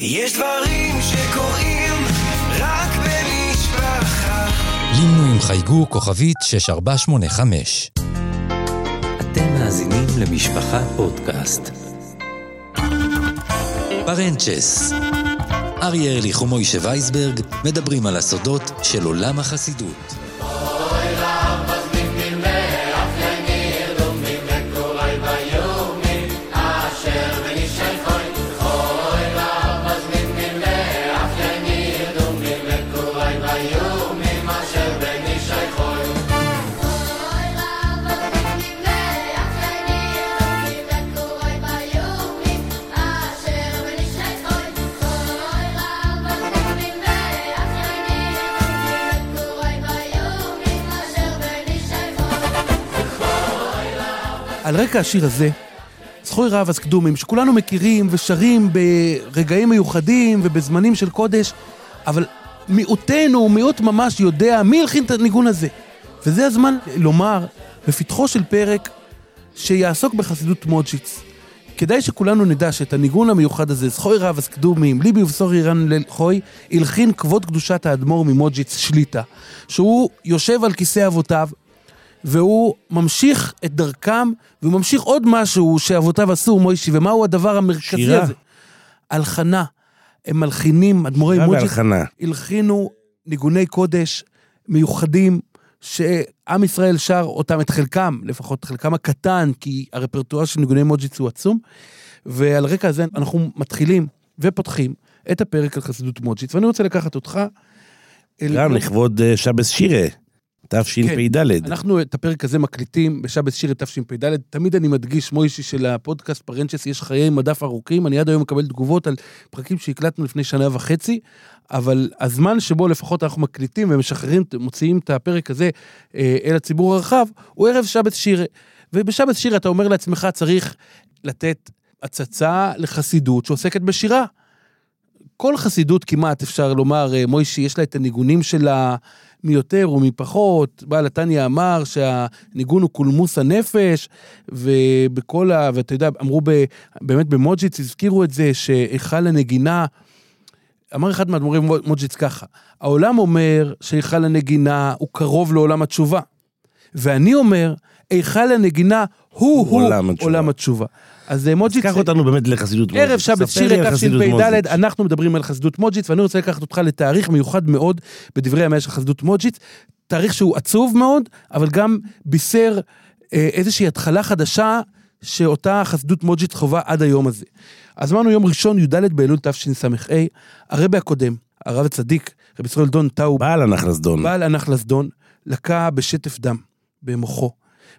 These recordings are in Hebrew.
יש דברים שקורים רק במשפחה. לינו עם חייגו כוכבית 6485. אתם מאזינים למשפחה פודקאסט. פרנצ'ס. אריה ארליך ומוישה וייסברג מדברים על הסודות של עולם החסידות. על רקע השיר הזה, זכוי רב אז קדומים, שכולנו מכירים ושרים ברגעים מיוחדים ובזמנים של קודש, אבל מיעוטנו, מיעוט ממש יודע מי הלחין את הניגון הזה. וזה הזמן לומר, בפתחו של פרק שיעסוק בחסידות מוג'יץ. כדאי שכולנו נדע שאת הניגון המיוחד הזה, זכוי רב אז קדומים, ליבי ובשור אירן לחוי, הלחין כבוד קדושת האדמו"ר ממוג'יץ שליטה, שהוא יושב על כיסא אבותיו, והוא ממשיך את דרכם, והוא ממשיך עוד משהו שאבותיו עשו, מוישי, ומהו הדבר המרכזי שירה. הזה? הלחנה. הם מלחינים, אדמו"רי והלחנה. הלחינו ניגוני קודש מיוחדים, שעם ישראל שר אותם, את חלקם, לפחות חלקם הקטן, כי הרפרטואר של ניגוני מוג'יץ הוא עצום, ועל רקע הזה אנחנו מתחילים ופותחים את הפרק על חסידות מוג'יץ, ואני רוצה לקחת אותך... אל- גם לכבוד אה, שבס שירה, תשפ"ד. אנחנו את הפרק הזה מקליטים בשבס שיר תשפ"ד. תמיד אני מדגיש, מוישי של הפודקאסט פרנצ'ס, יש חיי מדף ארוכים. אני עד היום מקבל תגובות על פרקים שהקלטנו לפני שנה וחצי, אבל הזמן שבו לפחות אנחנו מקליטים ומשחררים, מוציאים את הפרק הזה אה, אל הציבור הרחב, הוא ערב שבס שיר. ובשבס שיר אתה אומר לעצמך, צריך לתת הצצה לחסידות שעוסקת בשירה. כל חסידות כמעט, אפשר לומר, אה, מוישי, יש לה את הניגונים שלה מי יותר ומי פחות. בעל התניא אמר שהניגון הוא קולמוס הנפש, ובכל ה... ואתה יודע, אמרו ב, באמת במוג'יץ, הזכירו את זה, שהיכל הנגינה, אמר אחד מהאדמו"רים מוג'יץ ככה, העולם אומר שהיכל הנגינה הוא קרוב לעולם התשובה. ואני אומר, היכל הנגינה הוא-הוא עולם התשובה. עולם התשובה. אז אה, אז מוג'יץ... קח אותנו באמת לחסידות מוזיץ. ערב שבת שיר תשפ"ד. אנחנו מדברים על חסידות מוג'יץ, ואני רוצה לקחת אותך לתאריך מיוחד מאוד בדברי הימים של חסידות מוג'יץ, תאריך שהוא עצוב מאוד, אבל גם בישר אה, איזושהי התחלה חדשה שאותה חסידות מוג'יץ חווה עד היום הזה. אז אמרנו יום ראשון, י"ד באלול תשס"ה, הרבי הקודם, הרב הצדיק, רבי ישראל דון טאו, בעל הנחלס דון. בעל הנחלס דון, לקה בשטף דם במוחו.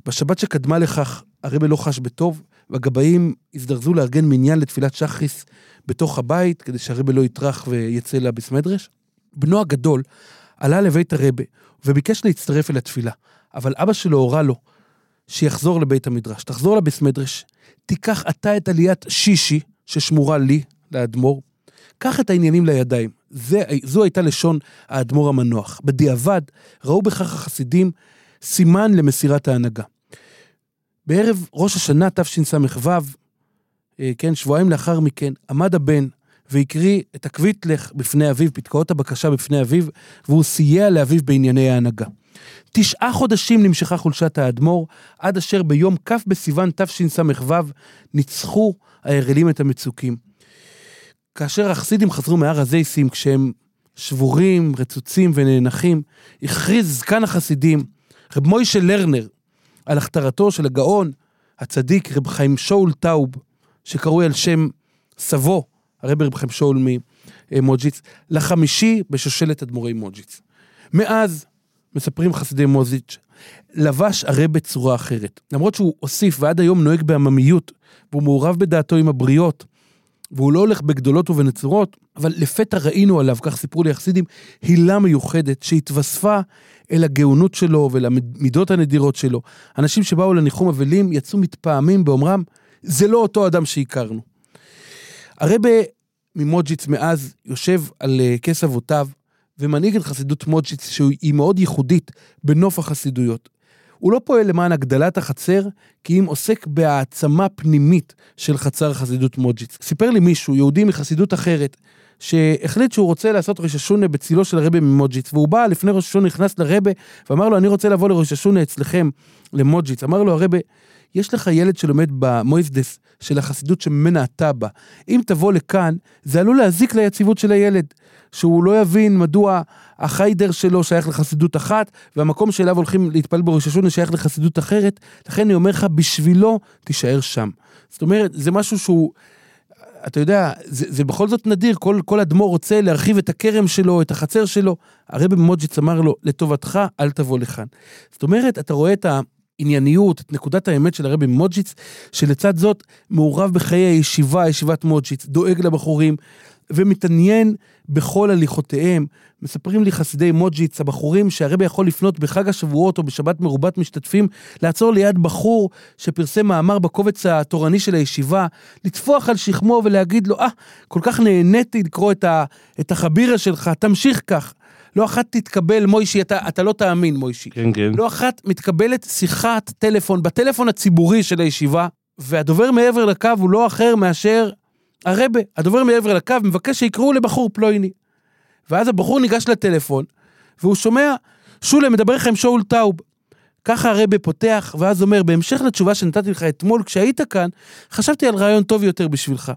בשבת שקדמה לכך, הרבי לא חש בטוב, והגבאים הזדרזו לארגן מניין לתפילת שחריס בתוך הבית, כדי שהרבי לא יטרח ויצא לביסמדרש. בנו הגדול עלה לבית הרבי וביקש להצטרף אל התפילה, אבל אבא שלו הורה לו שיחזור לבית המדרש. תחזור לביסמדרש, תיקח אתה את עליית שישי, ששמורה לי, לאדמו"ר, קח את העניינים לידיים. זה, זו הייתה לשון האדמו"ר המנוח. בדיעבד, ראו בכך החסידים סימן למסירת ההנהגה. בערב ראש השנה תשס"ו, אה, כן, שבועיים לאחר מכן, עמד הבן והקריא את הקוויטלך בפני אביו, פתקאות הבקשה בפני אביו, והוא סייע לאביו בענייני ההנהגה. תשעה חודשים נמשכה חולשת האדמו"ר, עד אשר ביום כ' בסיוון תשס"ו ניצחו ההרעלים את המצוקים. כאשר החסידים חזרו מהר הזייסים, כשהם שבורים, רצוצים ונאנחים, הכריז זקן החסידים, רב מוישה לרנר, על הכתרתו של הגאון, הצדיק רב חיים שאול טאוב, שקרוי על שם סבו, הרב רב חיים שאול ממוג'יץ, לחמישי בשושלת אדמו"רי מוג'יץ. מאז, מספרים חסידי מוזיץ', לבש הרב בצורה אחרת. למרות שהוא הוסיף ועד היום נוהג בעממיות, והוא מעורב בדעתו עם הבריות, והוא לא הולך בגדולות ובנצורות, אבל לפתע ראינו עליו, כך סיפרו לי החסידים, הילה מיוחדת שהתווספה אל הגאונות שלו ולמידות הנדירות שלו. אנשים שבאו לניחום אבלים יצאו מתפעמים באומרם, זה לא אותו אדם שהכרנו. הרבה ממוג'יץ מאז יושב על אה, כס אבותיו ומנהיג את חסידות מוג'יץ שהיא מאוד ייחודית בנוף החסידויות. הוא לא פועל למען הגדלת החצר, כי אם עוסק בהעצמה פנימית של חצר חסידות מוג'יץ. סיפר לי מישהו, יהודי מחסידות אחרת, שהחליט שהוא רוצה לעשות ראש השונה בצילו של הרבי ממוג'יץ, והוא בא לפני ראש השונה, נכנס לרבה, ואמר לו, אני רוצה לבוא לראש השונה אצלכם, למוג'יץ. אמר לו הרבי, יש לך ילד שלומד במויזדס של החסידות שממנה אתה בא. אם תבוא לכאן, זה עלול להזיק ליציבות של הילד. שהוא לא יבין מדוע החיידר שלו שייך לחסידות אחת, והמקום שאליו הולכים להתפלל בראש השונה שייך לחסידות אחרת. לכן אני אומר לך, בשבילו תישאר שם. זאת אומרת, זה משהו שהוא... אתה יודע, זה, זה בכל זאת נדיר, כל, כל אדמו"ר רוצה להרחיב את הכרם שלו, את החצר שלו. הרבי ממוג'יץ אמר לו, לטובתך, אל תבוא לכאן. זאת אומרת, אתה רואה את הענייניות, את נקודת האמת של הרבי ממוג'יץ, שלצד זאת מעורב בחיי הישיבה, ישיבת מוג'יץ, דואג לבחורים, ומתעניין בכל הליכותיהם. מספרים לי חסידי מוג'יץ, הבחורים, שהרבי יכול לפנות בחג השבועות או בשבת מרובת משתתפים, לעצור ליד בחור שפרסם מאמר בקובץ התורני של הישיבה, לטפוח על שכמו ולהגיד לו, אה, ah, כל כך נהניתי לקרוא את, ה, את החבירה שלך, תמשיך כך. לא אחת תתקבל, מוישי, אתה, אתה לא תאמין, מוישי. כן, כן. לא אחת מתקבלת שיחת טלפון בטלפון הציבורי של הישיבה, והדובר מעבר לקו הוא לא אחר מאשר הרבה, הדובר מעבר לקו, מבקש שיקראו לבחור פלויני. ואז הבחור ניגש לטלפון, והוא שומע, שולה מדבר לך עם שאול טאוב. ככה הרבה פותח, ואז אומר, בהמשך לתשובה שנתתי לך אתמול כשהיית כאן, חשבתי על רעיון טוב יותר בשבילך.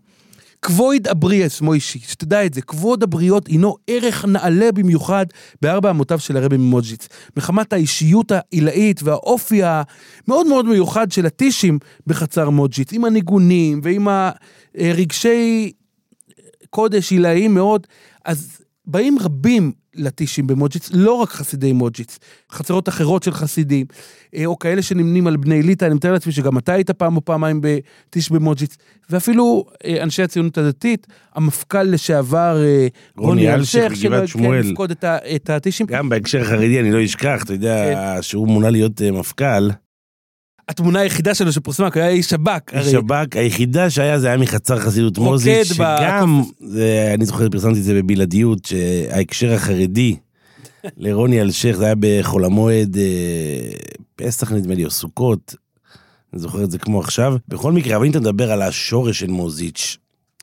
כבוד הבריאס, מוישי, שתדע את זה, כבוד הבריות הינו ערך נעלה במיוחד בארבע אמותיו של הרבי ממוג'יץ. מחמת האישיות העילאית והאופי המאוד מאוד מיוחד של הטישים בחצר מוג'יץ, עם הניגונים ועם הרגשי קודש עילאיים מאוד, אז באים רבים לטישים במוג'יץ, לא רק חסידי מוג'יץ, חצרות אחרות של חסידים, אה, או כאלה שנמנים על בני ליטא, אני מתאר לעצמי שגם אתה היית פעם או פעמיים בטיש במוג'יץ, ואפילו אה, אנשי הציונות הדתית, המפכ"ל לשעבר אה, רוני אלשיך, בגבעת שמואל. כן, את ה- את הטישים. גם בהקשר החרדי, אני לא אשכח, אתה יודע, שהוא מונה להיות מפכ"ל. התמונה היחידה שלו שפורסמה, כי הוא היה איש שב"כ. הרי. שב"כ, היחידה שהיה זה היה מחצר חסידות ב- שגם, זה- אני זוכר, פרסמתי את זה בבלעדיות, שההקשר החרדי לרוני אלשיך, זה היה בחול המועד, אה, פסח נדמה לי, או סוכות, אני זוכר את זה כמו עכשיו. בכל מקרה, אבל אם אתה מדבר על השורש של מודז'יץ,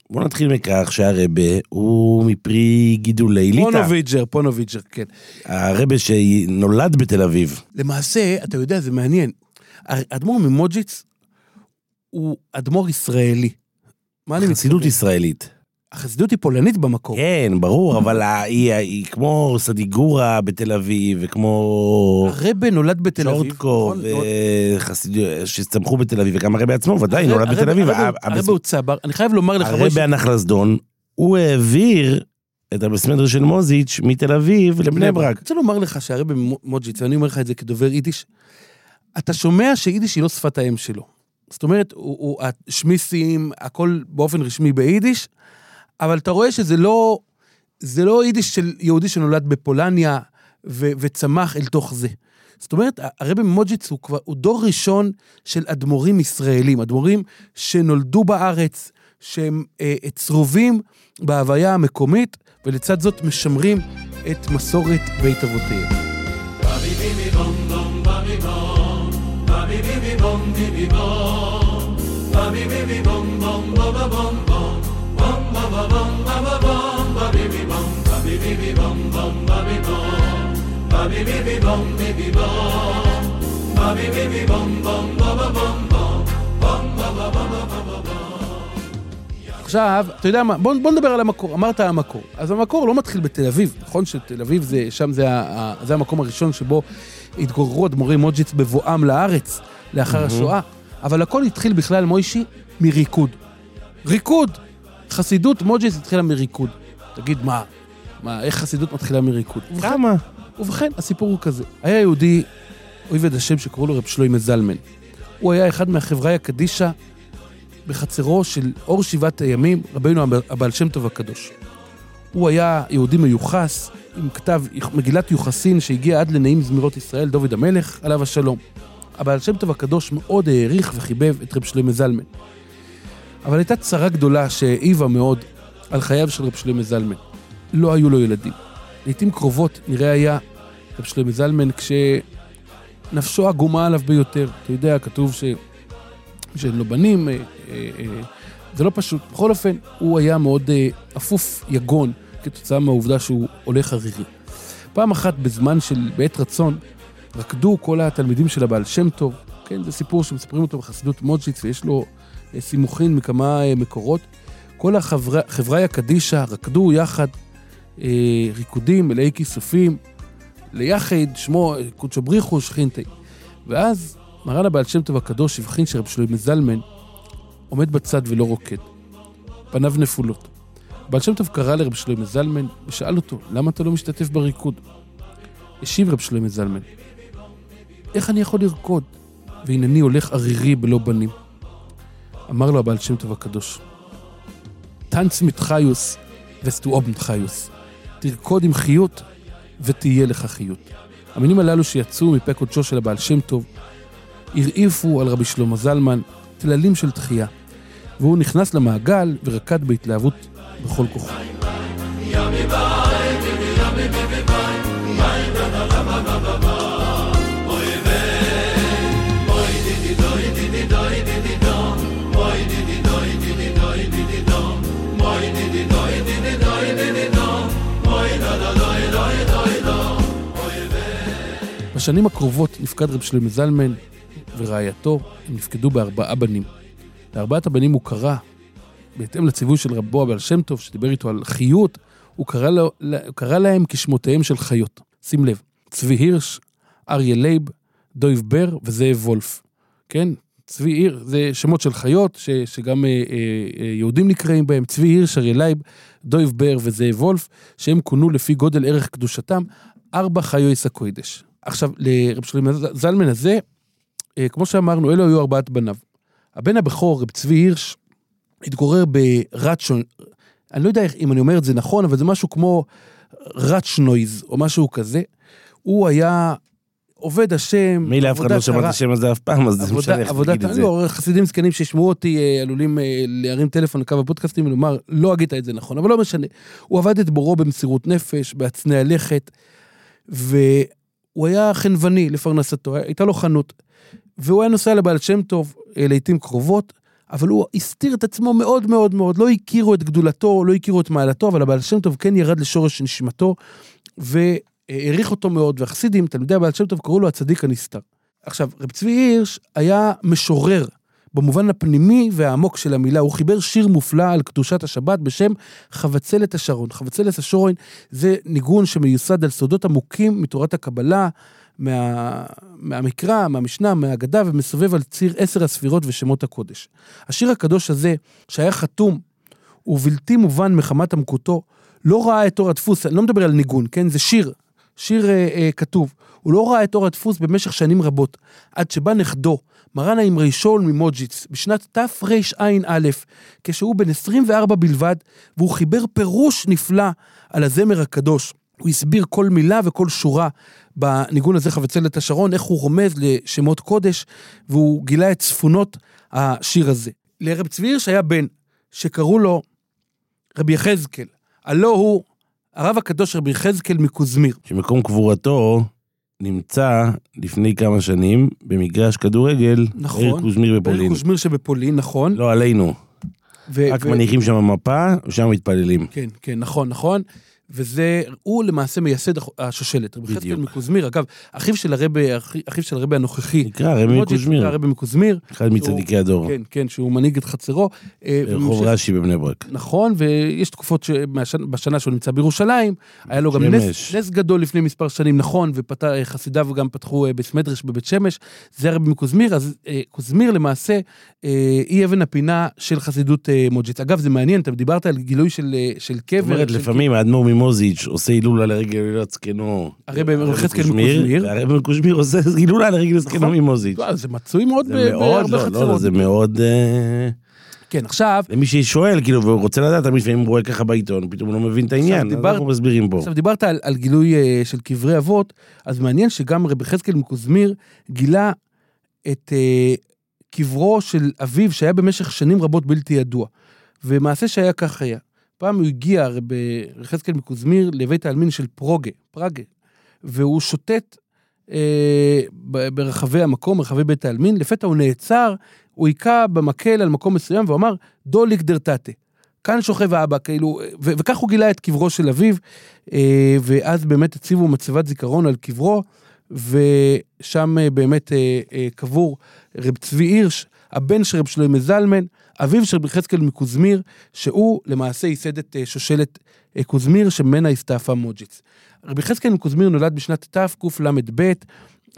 בוא נתחיל מכך שהרבי הוא מפרי גידולי ליטא. פוניבז'ר, פוניבז'ר, כן. הרבה שנולד בתל אביב. למעשה, אתה יודע, זה מעניין. האדמו"ר ממוג'יץ הוא אדמו"ר ישראלי. מה אני חסידות מתכוון? ישראלית. החסידות היא פולנית במקור. כן, ברור, אבל היא היא כמו סדיגורה בתל אביב, וכמו הרבה נולד בתל אביב. שורטקו, נכון? שצמחו בתל אביב, וגם הרבי עצמו ודאי נולד הרבה- בתל אביב. הרבה- הרבה הוא צבר. אני חייב לומר לך, הרבי משה, הנחלסדון, הוא העביר את המסמדר של מוזיץ' מתל אביב לבני ברק. אני רוצה לומר לך שהרבי מוג'יץ, ואני אומר לך את זה כדובר יידיש, אתה שומע שיידיש היא לא שפת האם שלו. זאת אומרת, הוא, הוא, השמיסים, הכל באופן רשמי ביידיש, אבל אתה רואה שזה לא, זה לא יידיש של יהודי שנולד בפולניה ו, וצמח אל תוך זה. זאת אומרת, הרבי ממוג'יץ הוא כבר, הוא דור ראשון של אדמו"רים ישראלים, אדמו"רים שנולדו בארץ, שהם אה, צרובים בהוויה המקומית, ולצד זאת משמרים את מסורת בית אבותיהם. עכשיו, אתה יודע מה, בוא, בוא נדבר על המקור. אמרת המקור. אז המקור לא מתחיל בתל אביב, נכון שתל אביב זה, שם זה, ה, ה- זה המקום הראשון שבו התגוררו אדמו"רי מוג'יץ בבואם לארץ לאחר השואה, אבל הכל התחיל בכלל, מוישי, מריקוד. ריקוד! חסידות מוג'יץ התחילה מריקוד. תגיד, מה? מה, איך חסידות מתחילה מריקוד? ובכן- כמה? ובכן, הסיפור הוא כזה. היה יהודי, אויב השם שקראו לו רב שלוימה זלמן. הוא היה אחד מהחברה הקדישא בחצרו של אור שבעת הימים, רבינו הב- הבעל שם טוב הקדוש. הוא היה יהודי מיוחס, עם כתב מגילת יוחסין שהגיע עד לנעים זמירות ישראל, דוד המלך, עליו השלום. הבעל שם טוב הקדוש מאוד העריך וחיבב את רב שלוימה זלמן. אבל הייתה צרה גדולה שהעיבה מאוד על חייו של רב שלוימה זלמן. לא היו לו ילדים. לעיתים קרובות נראה היה רב שלמה זלמן נפשו עגומה עליו ביותר. אתה יודע, כתוב ש... שאין לו בנים, אה, אה, אה, זה לא פשוט. בכל אופן, הוא היה מאוד אה, אפוף יגון כתוצאה מהעובדה שהוא הולך ערירי. פעם אחת בזמן של, בעת רצון, רקדו כל התלמידים של הבעל שם טוב, כן, זה סיפור שמספרים אותו בחסידות מוג'יץ ויש לו אה, סימוכין מכמה אה, מקורות. כל החברי הקדישא רקדו יחד אה, ריקודים מלאי כיסופים, ליחד, שמו קודשו בריחו שכינתי. ואז מרן הבעל שם טוב הקדוש הבחין שרב שלמה זלמן עומד בצד ולא רוקד. פניו נפולות. בעל שם טוב קרא לרב שלמה זלמן ושאל אותו, למה אתה לא משתתף בריקוד? השיב רב שלמה זלמן, איך אני יכול לרקוד? והנני הולך ערירי בלא בנים. אמר לו הבעל שם טוב הקדוש, טנץ מתחיוס וסטואוב מתחיוס. תרקוד עם חיות ותהיה לך חיות. המינים הללו שיצאו מפה קודשו של הבעל שם טוב, הרעיפו על רבי שלמה זלמן טללים של תחייה, והוא נכנס למעגל ורקד בהתלהבות בכל כוחו. בשנים הקרובות נפקד רב שלמה זלמן ורעייתו, הם נפקדו בארבעה בנים. לארבעת הבנים הוא קרא, בהתאם לציווי של רבו הבעל שם טוב, שדיבר איתו על חיות, הוא קרא, לו, הוא קרא להם כשמותיהם של חיות. שים לב, צבי הירש, אריה לייב, דויב בר וזאב וולף. כן? צבי הירש, זה שמות של חיות, ש, שגם אה, אה, יהודים נקראים בהם, צבי הירש, אריה לייב, דויב בר וזאב וולף, שהם כונו לפי גודל ערך קדושתם, ארבע חיויס הקוידש. עכשיו, לרב שלמה זלמן הזה, אה, כמו שאמרנו, אלו היו ארבעת בניו. הבן הבכור, רב צבי הירש, התגורר ברצ'ון, אני לא יודע אם אני אומר את זה נכון, אבל זה משהו כמו רצ'נויז, או משהו כזה. הוא היה עובד השם, מילא אף אחד לא שמע את השם הזה אף פעם, אז זה משנה איך תגיד את זה. לא, חסידים זקנים שישמעו אותי אה, עלולים אה, להרים טלפון לקו הפודקאסטים ולומר, לא הגית את זה נכון, אבל לא משנה. הוא עבד את בורו במסירות נפש, בהצנע לכת, והוא היה חנווני לפרנסתו, הייתה לו חנות. והוא היה נוסע לבעל שם טוב אה, לעיתים קרובות, אבל הוא הסתיר את עצמו מאוד מאוד מאוד, לא הכירו את גדולתו, לא הכירו את מעלתו, אבל הבעל שם טוב כן ירד לשורש נשמתו, והעריך אותו מאוד, והחסידים, תלמידי הבעל שם טוב, קראו לו הצדיק הנסתר. עכשיו, רב צבי הירש היה משורר, במובן הפנימי והעמוק של המילה, הוא חיבר שיר מופלא על קדושת השבת בשם חבצלת השרון. חבצלת השרון זה ניגון שמיוסד על סודות עמוקים מתורת הקבלה, מה, מהמקרא, מהמשנה, מהאגדה, ומסובב על ציר עשר הספירות ושמות הקודש. השיר הקדוש הזה, שהיה חתום ובלתי מובן מחמת עמקותו, לא ראה את אור הדפוס, אני לא מדבר על ניגון, כן? זה שיר, שיר אה, אה, כתוב. הוא לא ראה את אור הדפוס במשך שנים רבות, עד שבא נכדו, מרן האמרי שול ממוג'יץ, בשנת תרע"א, כשהוא בן 24 בלבד, והוא חיבר פירוש נפלא על הזמר הקדוש. הוא הסביר כל מילה וכל שורה בניגון הזה חבצלת השרון, איך הוא רומז לשמות קודש, והוא גילה את צפונות השיר הזה. לרב צבי הירש היה בן, שקראו לו רבי יחזקאל. הלא הוא הרב הקדוש רבי יחזקאל מקוזמיר. שמקום קבורתו נמצא לפני כמה שנים במגרש כדורגל, נכון. בעיר קוזמיר בפולין. קוזמיר שבפולין, נכון. לא עלינו, ו- רק ו- מניחים שם מפה, ושם מתפללים. כן, כן, נכון, נכון. וזה, הוא למעשה מייסד השושלת. רבי בדיוק. מקוזמיר, אגב, אחיו של הרבי, אחי- אחיו של הרבי הנוכחי. נקרא רבי מוג'יץ מקוזמיר, נקרא הרבי מקוזמיר. אחד מצדיקי הדור, כן, כן, שהוא מנהיג את חצרו. אה, ברחוב רש"י בבני ברק. נכון, ויש תקופות שבשנה שהוא נמצא בירושלים, היה לו גם. נס, נס גדול לפני מספר שנים, נכון, וחסידיו גם פתחו אה, בית מדרש בבית שמש, זה הרבי מקוזמיר, אז אה, קוזמיר למעשה אה, היא אבן הפינה של חסידות אה, מוג'יץ. אגב, זה מעניין, אתה דיברת על גילוי של, אה, של קבר. זאת אומרת, לפעמים האדמו"ר ממוזיץ' עושה הילולה לרגל הילולת זקנו. הרבי יחזקאל מקושמיר. והרבי מקושמיר עושה הילולה לרגל זקנו נכון. ממוזיץ'. וואו, זה מצוי מאוד בהרבה לא, לא, חצרות. זה מאוד... אה, כן, עכשיו, למי ששואל, כאילו, והוא רוצה לדעת, תמיד לפעמים הוא רואה ככה בעיתון, פתאום הוא לא מבין את העניין, אז דיברת- אנחנו מסבירים פה. עכשיו דיברת על, על גילוי אה, של קברי אבות, אז מעניין שגם רבי יחזקאל מקוזמיר גילה את אה, קברו של אביו שהיה במשך שנים רבות בלתי ידוע. ומעשה שהיה כך היה. פעם הוא הגיע, רבי יחזקאל מקוזמיר, לבית העלמין של פרוגה, פראגה, והוא שוטט אה, ברחבי המקום, ברחבי בית העלמין, לפתע הוא נעצר, הוא היכה במקל על מקום מסוים והוא אמר, דוליק דרטטה. כאן שוכב האבא, כאילו, ו- וכך הוא גילה את קברו של אביו, אה, ואז באמת הציבו מצבת זיכרון על קברו, ושם אה, באמת אה, אה, קבור רב צבי הירש, הבן של רב שלמה זלמן, אביו של יחזקאל מקוזמיר, שהוא למעשה ייסד את אה, שושלת אה, קוזמיר, שממנה הסתעפה מוג'יץ. רבי יחזקאל מקוזמיר נולד בשנת תקל"ב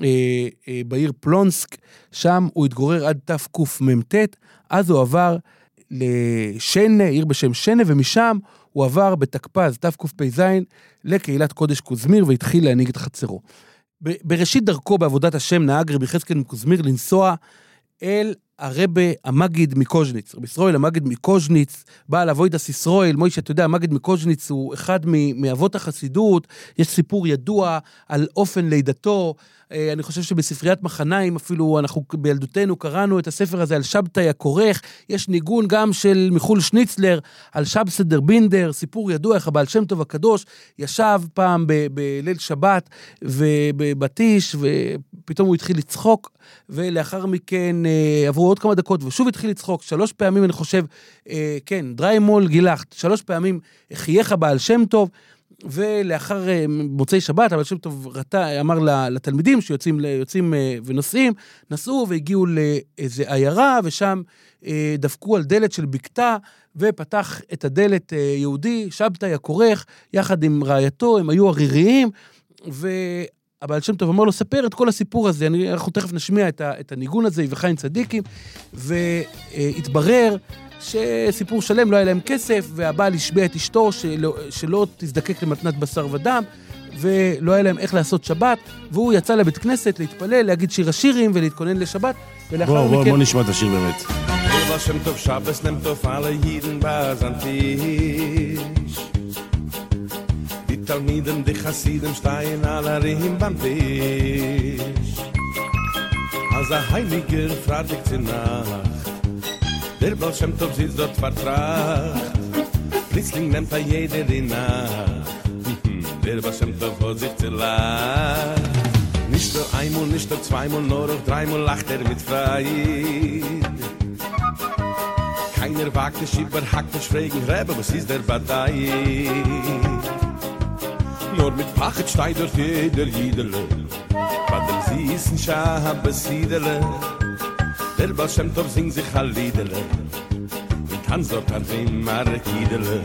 אה, בעיר פלונסק, שם הוא התגורר עד תקמ"ט, אז הוא עבר לשנה, עיר בשם שנה, ומשם הוא עבר בתקפ"ז, תקפ"ז, לקהילת קודש קוזמיר והתחיל להנהיג את חצרו. בראשית דרכו בעבודת השם נהג רבי יחזקאל מקוזמיר לנסוע אל הרבה המגיד מקוז'ניץ. רבי ישראל המגיד מקוז'ניץ, בעל אבוידס ישראל, מוישה, אתה יודע, המגיד מקוז'ניץ הוא אחד מאבות החסידות, יש סיפור ידוע על אופן לידתו. אה, אני חושב שבספריית מחניים, אפילו אנחנו בילדותנו קראנו את הספר הזה על שבתאי הכורך, יש ניגון גם של מיכול שניצלר על שבסדר בינדר, סיפור ידוע איך הבעל שם טוב הקדוש ישב פעם בליל שבת ובבטיש, ופתאום הוא התחיל לצחוק, ולאחר מכן אה, עברו עוד כמה דקות ושוב התחיל לצחוק, שלוש פעמים אני חושב, אה, כן, דריימול גילחת, שלוש פעמים חייך הבעל שם טוב. ולאחר אה, מוצאי שבת, הבעל שם טוב רטה, אמר לתלמידים שיוצאים יוצאים, אה, ונוסעים, נסעו והגיעו לאיזה עיירה, ושם אה, דפקו על דלת של בקתה, ופתח את הדלת אה, יהודי, שבתאי הכורך, יחד עם רעייתו, הם היו עריריים, והבעל שם טוב אמר לו, ספר את כל הסיפור הזה, אני, אנחנו תכף נשמיע את, ה, את הניגון הזה, וחיים צדיקים, והתברר שסיפור שלם, לא היה להם כסף, והבעל השביע את אשתו שלא, שלא תזדקק למתנת בשר ודם, ולא היה להם איך לעשות שבת, והוא יצא לבית כנסת להתפלל, להגיד שיר השירים ולהתכונן לשבת, ולאחר בוא, בוא, מכן... בוא נשמע את השיר באמת. Auf Schabbos, nimmt auf alle Jiden Bas an Tisch. Die Talmiden, die Chassiden stehen alle Riem beim Tisch. Als ein Heiliger fragt zur Nacht, der Baal Shem Tov sitzt dort vertracht. Plötzlich nimmt er jeder die Nacht. Der Baal Shem Tov hat sich zerlacht. Nicht nur einmal, nicht nur zweimal, nur auch dreimal lacht er mit Freiheit. Keiner wagt es überhaupt nicht fragen, Rebbe, was ist der Partei? Nur mit Pachet steigt durch jeder Jiedele, bei dem süßen Schabesiedele. Der Baal Shem Tov singt sich ein Liedele, und tanzt dort an dem Markidele.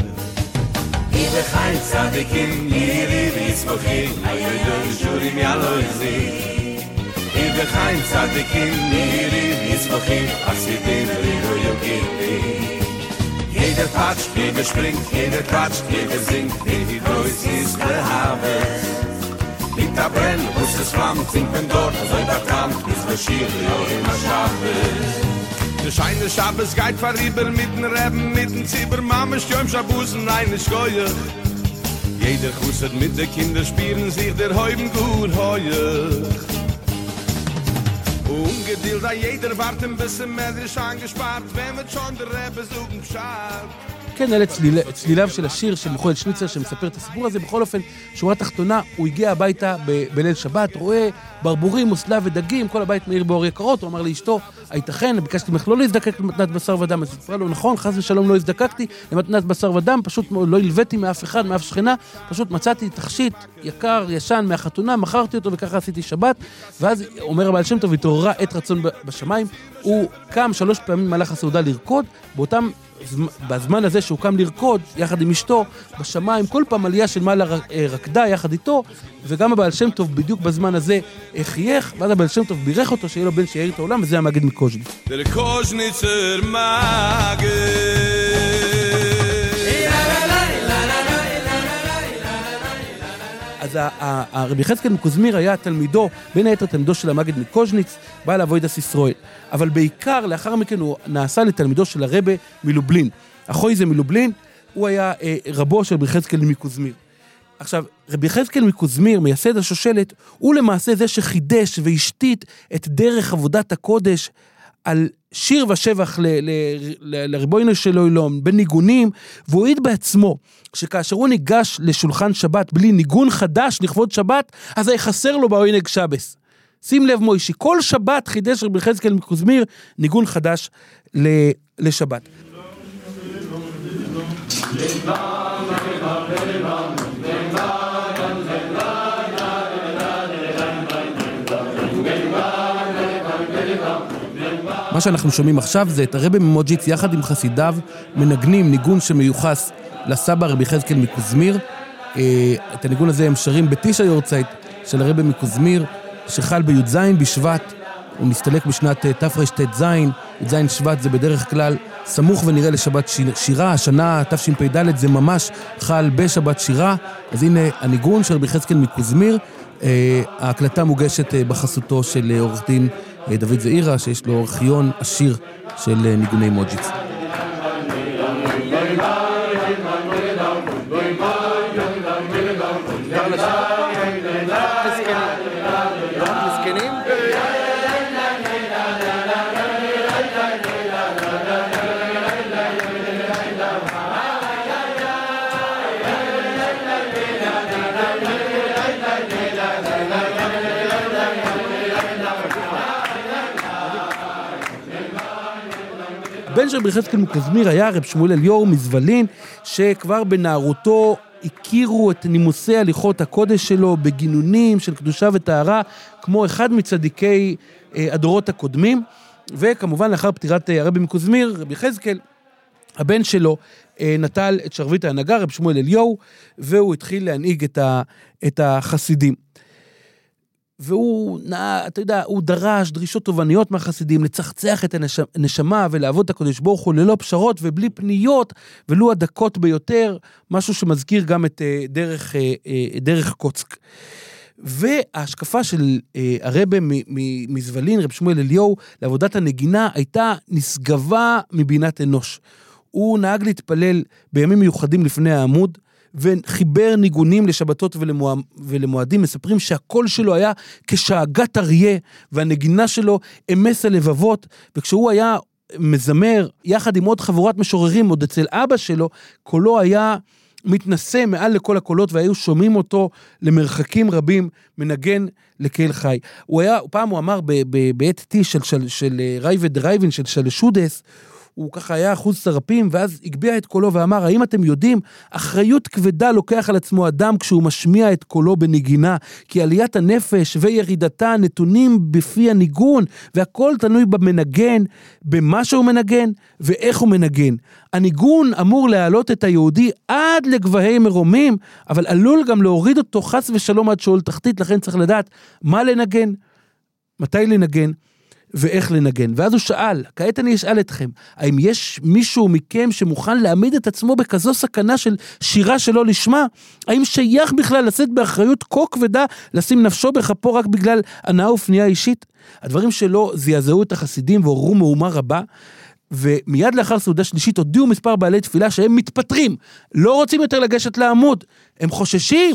Ibe chaim tzadikim, yiri vizmochim, ayoyo shurim yaloizim. Ibe chaim tzadikim, yiri vizmochim, asidim rigo yogim. jeder tatscht, jeder springt, jeder Quatsch, jeder singt, wie die Deutsch ist der Habes. Mit der Brenn, muss es flamm, singt wenn dort, so in der Kamp, ist der Schirr, ja, immer Schabes. Der Schein des Schabes geht verriebel mit den Reben, mit den Zieber, Mama, stürm Schabusen, nein, ich geuer. Jeder kusset mit den Kindern, spielen sich der Heuben gut heuer. Ungedil da jeder wart bis bisschen mehr ist angespart, wenn wir schon der Rebbe suchen, schau. כן, אלה צליל, צליליו של השיר של מיכואל שניצר שמספר את הסיפור הזה. בכל אופן, שורה תחתונה, הוא הגיע הביתה ב- בליל שבת, רואה ברבורים, מוסלה ודגים, כל הבית מאיר באור יקרות, הוא אמר לאשתו, הייתכן, ביקשתי ממך לא להזדקק למתנת בשר ודם. אז היא סיפרה לו, נכון, חס ושלום לא הזדקקתי למתנת בשר ודם, פשוט לא הלוויתי מאף אחד, מאף שכנה, פשוט מצאתי תכשיט יקר, ישן, מהחתונה, מכרתי אותו וככה עשיתי שבת. ואז אומר הבעל שם טוב, התעוררה עת רצון בשמיים, הוא קם שלוש פעמים במהלך הסעודה לרקוד, באותם בזמן הזה שהוא קם לרקוד, יחד עם אשתו, בשמיים, כל פעם עלייה של מעלה אה, רקדה יחד איתו, וגם הבעל שם טוב בדיוק בזמן הזה חייך, ואז הבעל שם טוב בירך אותו שיהיה לו בן שיעיר את העולם, וזה המגיד מקוז'ניץ. אז הרבי יחזקאל מקוזמיר היה תלמידו, בין היתר תלמידו של המגד מקוז'ניץ, בעל אבוידס ישראל. אבל בעיקר, לאחר מכן הוא נעשה לתלמידו של הרבה מלובלין. אחוי זה מלובלין, הוא היה אה, רבו של רבי יחזקאל מקוזמיר. עכשיו, רבי יחזקאל מקוזמיר, מייסד השושלת, הוא למעשה זה שחידש והשתית את דרך עבודת הקודש על שיר ושבח לריבונו של עולם, בניגונים, והוא העיד בעצמו, שכאשר הוא ניגש לשולחן שבת בלי ניגון חדש לכבוד שבת, אז היה חסר לו בעונג שבס. שים לב מוישי, כל שבת חידש רבי יחזקאל מקוזמיר ניגון חדש לשבת. מה שאנחנו שומעים עכשיו זה את הרבי ממוג'יץ יחד עם חסידיו מנגנים ניגון שמיוחס לסבא רבי יחזקאל מקוזמיר. אה, את הניגון הזה הם שרים בתשע יורצייט של הרבי מקוזמיר, שחל בי"ז בשבט, הוא נסתלק בשנת אה, תרט"ז, י"ז שבט זה בדרך כלל סמוך ונראה לשבת שיר- שירה, השנה תשפ"ד זה ממש חל בשבת שירה, אז הנה הניגון של רבי יחזקאל מקוזמיר. אה, ההקלטה מוגשת בחסותו של עורך דין דוד זעירה, שיש לו ארכיון עשיר של אה, ניגוני מוג'יץ. הבן של רבי יחזקאל מקזמיר היה רב שמואל אליאור מזבלין, שכבר בנערותו הכירו את נימוסי הליכות הקודש שלו בגינונים של קדושה וטהרה, כמו אחד מצדיקי אה, הדורות הקודמים. וכמובן, לאחר פטירת אה, הרבי מקוזמיר, רבי יחזקאל, הבן שלו אה, נטל את שרביט ההנהגה, רב שמואל אליהו, והוא התחיל להנהיג את, ה, את החסידים. והוא, נע, אתה יודע, הוא דרש דרישות תובעניות מהחסידים, לצחצח את הנש- הנשמה ולעבוד את הקדוש ברוך הוא ללא פשרות ובלי פניות, ולו הדקות ביותר, משהו שמזכיר גם את אה, דרך, אה, אה, דרך קוצק. וההשקפה של אה, הרבה מזבלין, רב שמואל אליהו, לעבודת הנגינה, הייתה נשגבה מבינת אנוש. הוא נהג להתפלל בימים מיוחדים לפני העמוד, וחיבר ניגונים לשבתות ולמוע... ולמועדים, מספרים שהקול שלו היה כשאגת אריה, והנגינה שלו אמס הלבבות, וכשהוא היה מזמר יחד עם עוד חבורת משוררים, עוד אצל אבא שלו, קולו היה מתנשא מעל לכל הקולות, והיו שומעים אותו למרחקים רבים מנגן לקהל חי. הוא היה, פעם הוא אמר בעת טיש של, של, של אה, רעווא דרעווין, של שלשידעס, הוא ככה היה אחוז שרעפים, ואז הגביה את קולו ואמר, האם אתם יודעים, אחריות כבדה לוקח על עצמו אדם כשהוא משמיע את קולו בנגינה, כי עליית הנפש וירידתה נתונים בפי הניגון, והכל תלוי במנגן, במה שהוא מנגן ואיך הוא מנגן. הניגון אמור להעלות את היהודי עד לגבהי מרומים, אבל עלול גם להוריד אותו חס ושלום עד שאול תחתית, לכן צריך לדעת מה לנגן, מתי לנגן. ואיך לנגן. ואז הוא שאל, כעת אני אשאל אתכם, האם יש מישהו מכם שמוכן להעמיד את עצמו בכזו סכנה של שירה שלא לשמה? האם שייך בכלל לשאת באחריות כה כבדה לשים נפשו בכפו רק בגלל הנאה ופנייה אישית? הדברים שלו זעזעו את החסידים ועוררו מהומה רבה. ומיד לאחר סעודה שלישית הודיעו מספר בעלי תפילה שהם מתפטרים, לא רוצים יותר לגשת לעמוד, הם חוששים,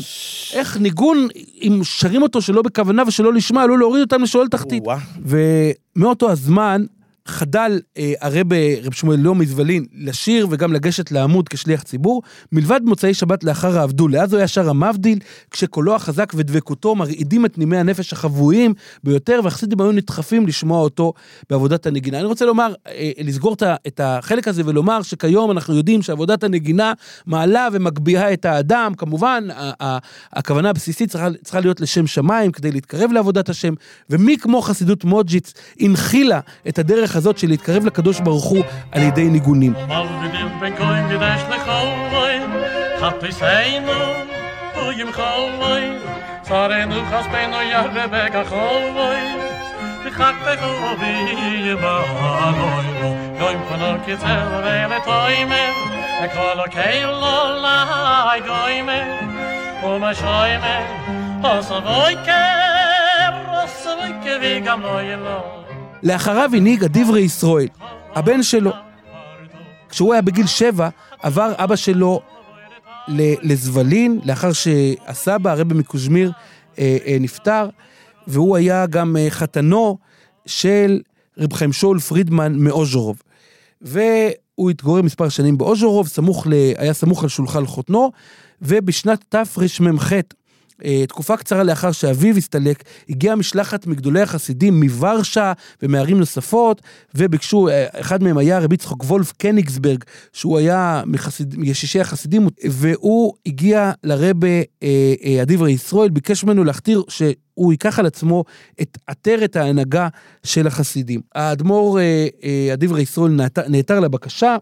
איך ניגון, אם שרים אותו שלא בכוונה ושלא לשמה, עלול להוריד אותם לשאול תחתית. ומאותו הזמן חדל אה, הרבה רב שמואל לא מזבלין לשיר וגם לגשת לעמוד כשליח ציבור, מלבד מוצאי שבת לאחר האבדול. אז הוא היה שר המבדיל, כשקולו החזק ודבקותו מרעידים את נימי הנפש החבויים ביותר, והחסידים היו נדחפים לשמוע אותו בעבודת הנגינה. אני רוצה לומר, אה, לסגור את החלק הזה ולומר שכיום אנחנו יודעים שעבודת הנגינה מעלה ומגביהה את האדם, כמובן, הכוונה הבסיסית צריכה, צריכה להיות לשם שמיים, כדי להתקרב לעבודת השם, ומי כמו חסידות מוג'יץ הנחילה את הדרך הזאת של להתקרב לקדוש ברוך הוא על ידי ניגונים. Oh, my shoy, man. Oh, so boy, kem. Oh, so boy, kem. Oh, so boy, kem. Oh, so boy, kem. לאחריו הנהיג הדברי ישראל, הבן שלו. כשהוא היה בגיל שבע, עבר אבא שלו לזבלין, לאחר שהסבא, הרבי מקוז'מיר, אה, אה, נפטר, והוא היה גם אה, חתנו של רב חיים שאול פרידמן מאוז'ורוב. והוא התגורר מספר שנים באוז'ורוב, סמוך ל... היה סמוך על שולחן חותנו, ובשנת תרמ"ח, תקופה קצרה לאחר שאביו הסתלק, הגיעה משלחת מגדולי החסידים מוורשה ומערים נוספות, וביקשו, אה, אחד מהם היה רבי יצחק וולף קניגסברג, שהוא היה מחסיד, מישישי החסידים, והוא הגיע לרבה אה, אה, הדברי ישראל, ביקש ממנו להכתיר שהוא ייקח על עצמו את עטרת ההנהגה של החסידים. האדמו"ר אה, אה, הדברי ישראל נעתר לבקשה,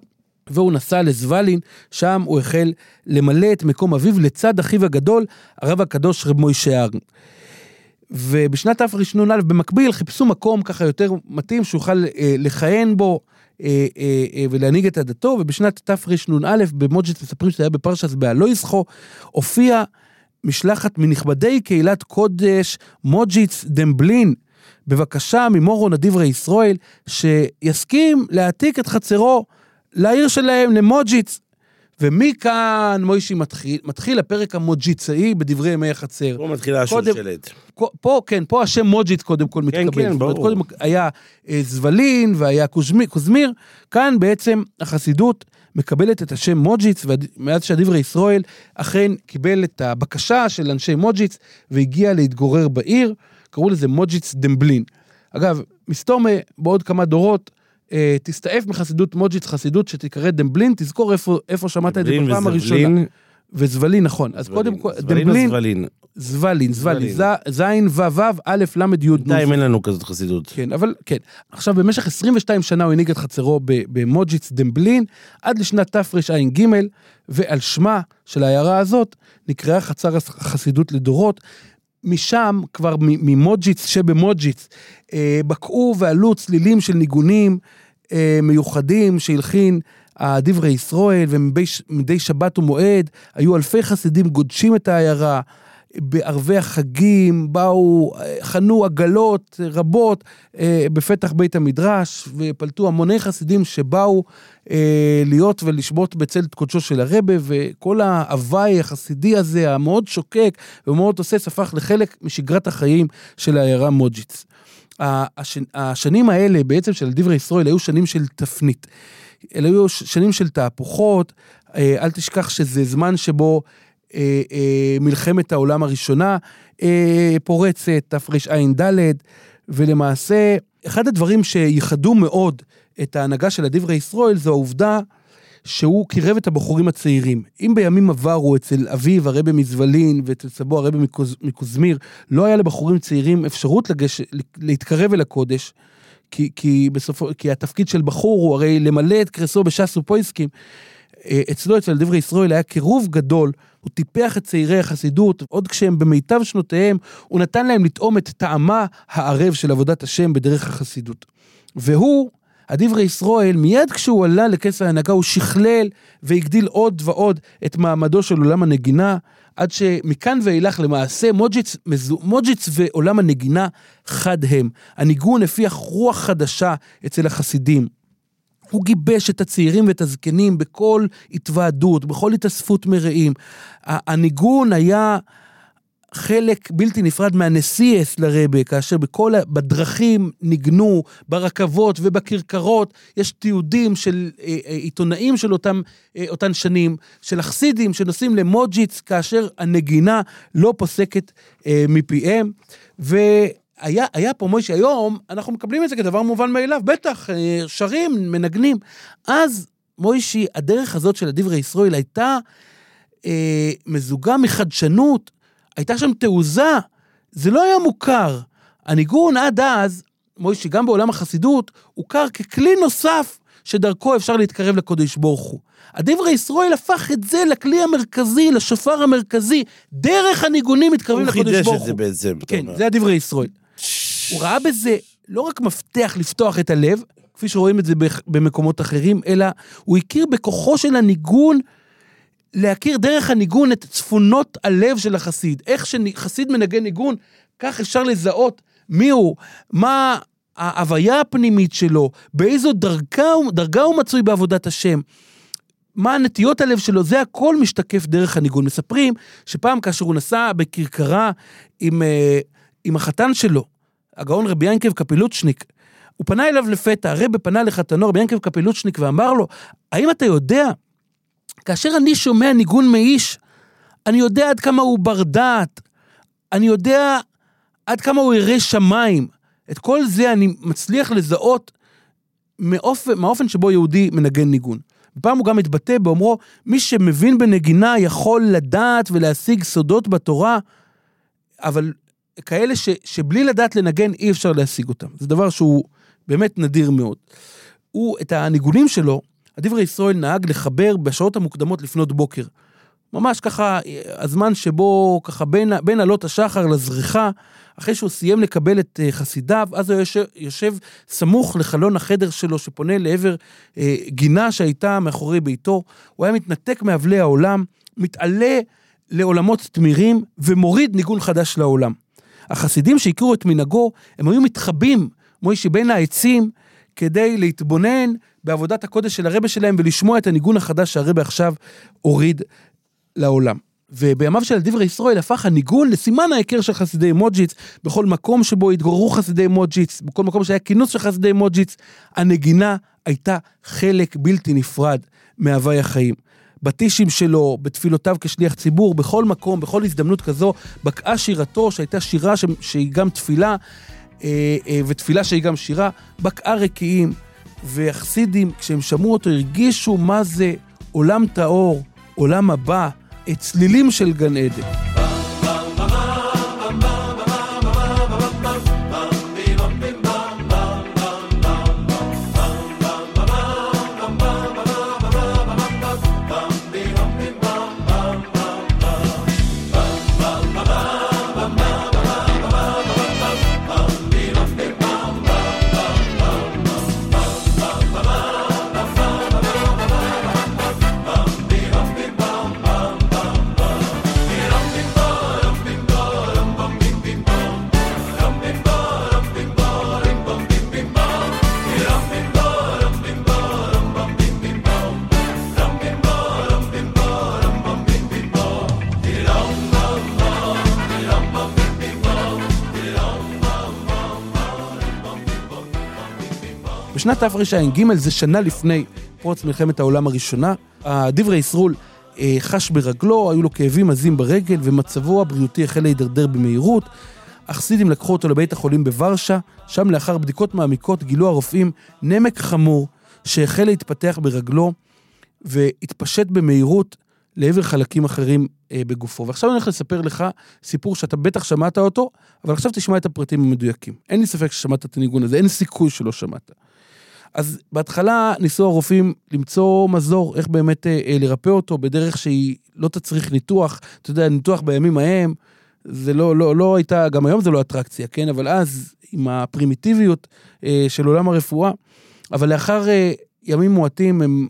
והוא נסע לזוולין, שם הוא החל למלא את מקום אביו לצד אחיו הגדול, הרב הקדוש רב מוישה ארן. ובשנת תרנ"א במקביל חיפשו מקום ככה יותר מתאים שיוכל אה, לכהן בו אה, אה, אה, ולהנהיג את עדתו, ובשנת תרנ"א במוג'ית מספרים שזה היה בפרשס באלויסחו, הופיע משלחת מנכבדי קהילת קודש מוג'יץ דמבלין, בבקשה ממורו נדיברי ישראל, שיסכים להעתיק את חצרו לעיר שלהם, למוג'יץ. ומכאן מוישי מתחיל, מתחיל הפרק המוג'יצאי בדברי ימי החצר. פה מתחילה השושלת. פה, כן, פה השם מוג'יץ קודם כל מתקבל. כן, אומרת, ברור. קודם היה אה, זבלין והיה קוזמיר, קוזמיר, כאן בעצם החסידות מקבלת את השם מוג'יץ, ומאז שהדברי ישראל אכן קיבל את הבקשה של אנשי מוג'יץ והגיע להתגורר בעיר, קראו לזה מוג'יץ דמבלין. אגב, מסתומה בעוד כמה דורות, תסתעף מחסידות מוג'יץ, חסידות שתיקרא דמבלין, תזכור איפה, איפה שמעת את זה בפעם הראשונה. וזבלין, וזבלין, נכון. אז קודם כל, דמבלין, זבלין? זבלין, זבלין, זין וו א' ל' י' נ'. בינתיים אין לנו כזאת חסידות. כן, אבל כן. עכשיו, במשך 22 שנה הוא הנהיג את חצרו במוג'יץ דמבלין, עד לשנת תרע"ג, ועל שמה של העיירה הזאת נקראה חצר החסידות לדורות. משם, כבר ממוג'יץ שבמוג'יץ, אה, בקעו ועלו צלילים של ניגונים אה, מיוחדים שהלחין הדברי ישראל, ומדי שבת ומועד היו אלפי חסידים גודשים את העיירה. בערבי החגים באו, חנו עגלות רבות אה, בפתח בית המדרש, ופלטו המוני חסידים שבאו אה, להיות ולשבות בצל קודשו של הרבה, וכל ההוואי החסידי הזה, המאוד שוקק ומאוד תוסס, הפך לחלק משגרת החיים של העיירה מוג'יץ. הש- השנים האלה בעצם של דברי ישראל היו שנים של תפנית. אלה היו שנים של תהפוכות, אה, אל תשכח שזה זמן שבו אה, אה, מלחמת העולם הראשונה אה, פורצת, תרע"ד, ולמעשה, אחד הדברים שייחדו מאוד את ההנהגה של הדברי ישראל זו העובדה שהוא קירב את הבחורים הצעירים. אם בימים עברו אצל אביו הרבי מזבלין ואצל סבו הרבי מקוז, מקוזמיר, לא היה לבחורים צעירים אפשרות לגש, להתקרב אל הקודש, כי, כי, בסופו, כי התפקיד של בחור הוא הרי למלא את קרסו בש"ס ופויסקים. אה, אצלו, אצל דברי ישראל, היה קירוב גדול, הוא טיפח את צעירי החסידות, עוד כשהם במיטב שנותיהם, הוא נתן להם לטעום את טעמה הערב של עבודת השם בדרך החסידות. והוא, הדברי ישראל, מיד כשהוא עלה לכס ההנהגה, הוא שכלל והגדיל עוד ועוד את מעמדו של עולם הנגינה, עד שמכאן ואילך למעשה מוג'יץ, מוג'יץ ועולם הנגינה חד הם. הניגון הפיח רוח חדשה אצל החסידים. הוא גיבש את הצעירים ואת הזקנים בכל התוועדות, בכל התאספות מרעים. הניגון היה חלק בלתי נפרד מהנסיאס לרבה, כאשר בכל, בדרכים ניגנו, ברכבות ובכרכרות, יש תיעודים של אה, אה, עיתונאים של אותם, אה, אותן שנים, של החסידים שנוסעים למוג'יץ, כאשר הנגינה לא פוסקת מפיהם. והיה היה פה מוישה, היום אנחנו מקבלים את זה כדבר מובן מאליו, בטח, אה, שרים, מנגנים. אז מוישי, הדרך הזאת של הדברי ישראל הייתה אה, מזוגה מחדשנות, הייתה שם תעוזה, זה לא היה מוכר. הניגון עד אז, מוישי, גם בעולם החסידות, הוכר ככלי נוסף שדרכו אפשר להתקרב לקודש ברוך הוא. הדברי ישראל הפך את זה לכלי המרכזי, לשופר המרכזי, דרך הניגונים מתקרבים הוא לקודש חידש ברוך את זה הוא. בעצם. כן. זה הדברי ישראל. הוא ראה בזה לא רק מפתח לפתוח את הלב, כפי שרואים את זה במקומות אחרים, אלא הוא הכיר בכוחו של הניגון להכיר דרך הניגון את צפונות הלב של החסיד. איך שחסיד מנגן ניגון, כך אפשר לזהות מי הוא, מה ההוויה הפנימית שלו, באיזו הוא- דרגה הוא מצוי בעבודת השם. מה נטיות הלב שלו, זה הכל משתקף דרך הניגון. מספרים שפעם כאשר הוא נסע בכרכרה עם, אה, עם החתן שלו, הגאון רבי ינקב קפילוצ'ניק, הוא פנה אליו לפתע, הרבי פנה לחתנו, רבי ינקב קפלוצ'ניק, ואמר לו, האם אתה יודע, כאשר אני שומע ניגון מאיש, אני יודע עד כמה הוא בר דעת, אני יודע עד כמה הוא ירא שמיים. את כל זה אני מצליח לזהות מאופן, מהאופן שבו יהודי מנגן ניגון. פעם הוא גם התבטא באומרו, מי שמבין בנגינה יכול לדעת ולהשיג סודות בתורה, אבל כאלה ש, שבלי לדעת לנגן אי אפשר להשיג אותם. זה דבר שהוא באמת נדיר מאוד. הוא, את הניגונים שלו, הדברי ישראל נהג לחבר בשעות המוקדמות לפנות בוקר. ממש ככה, הזמן שבו, ככה בין, בין עלות השחר לזריחה, אחרי שהוא סיים לקבל את אה, חסידיו, אז הוא יושב, יושב סמוך לחלון החדר שלו, שפונה לעבר אה, גינה שהייתה מאחורי ביתו. הוא היה מתנתק מאבלי העולם, מתעלה לעולמות תמירים, ומוריד ניגון חדש לעולם. החסידים שהכירו את מנהגו, הם היו מתחבאים, מוישי, בין העצים, כדי להתבונן בעבודת הקודש של הרבה שלהם ולשמוע את הניגון החדש שהרבה עכשיו הוריד לעולם. ובימיו של דברי ישראל הפך הניגון לסימן ההיכר של חסידי מוג'יץ, בכל מקום שבו התגוררו חסידי מוג'יץ, בכל מקום שהיה כינוס של חסידי מוג'יץ, הנגינה הייתה חלק בלתי נפרד מהווי החיים. בטישים שלו, בתפילותיו כשליח ציבור, בכל מקום, בכל הזדמנות כזו, בקעה שירתו, שהייתה שירה ש... שהיא גם תפילה, אה, אה, ותפילה שהיא גם שירה, בקעה רקיעים, והחסידים, כשהם שמעו אותו, הרגישו מה זה עולם טהור, עולם הבא, צלילים של גן עדן. בשנת תרע"ג, זה שנה לפני פרוץ מלחמת העולם הראשונה, הדברי ישרול אה, חש ברגלו, היו לו כאבים עזים ברגל, ומצבו הבריאותי החל להידרדר במהירות. החסידים לקחו אותו לבית החולים בוורשה, שם לאחר בדיקות מעמיקות גילו הרופאים נמק חמור שהחל להתפתח ברגלו והתפשט במהירות לעבר חלקים אחרים אה, בגופו. ועכשיו אני הולך לספר לך סיפור שאתה בטח שמעת אותו, אבל עכשיו תשמע את הפרטים המדויקים. אין לי ספק ששמעת את הניגון הזה, אין סיכוי שלא שמעת. אז בהתחלה ניסו הרופאים למצוא מזור, איך באמת אה, אה, לרפא אותו בדרך שהיא לא תצריך ניתוח. אתה יודע, ניתוח בימים ההם, זה לא, לא, לא הייתה, גם היום זה לא אטרקציה, כן? אבל אז, עם הפרימיטיביות אה, של עולם הרפואה, אבל לאחר אה, ימים מועטים הם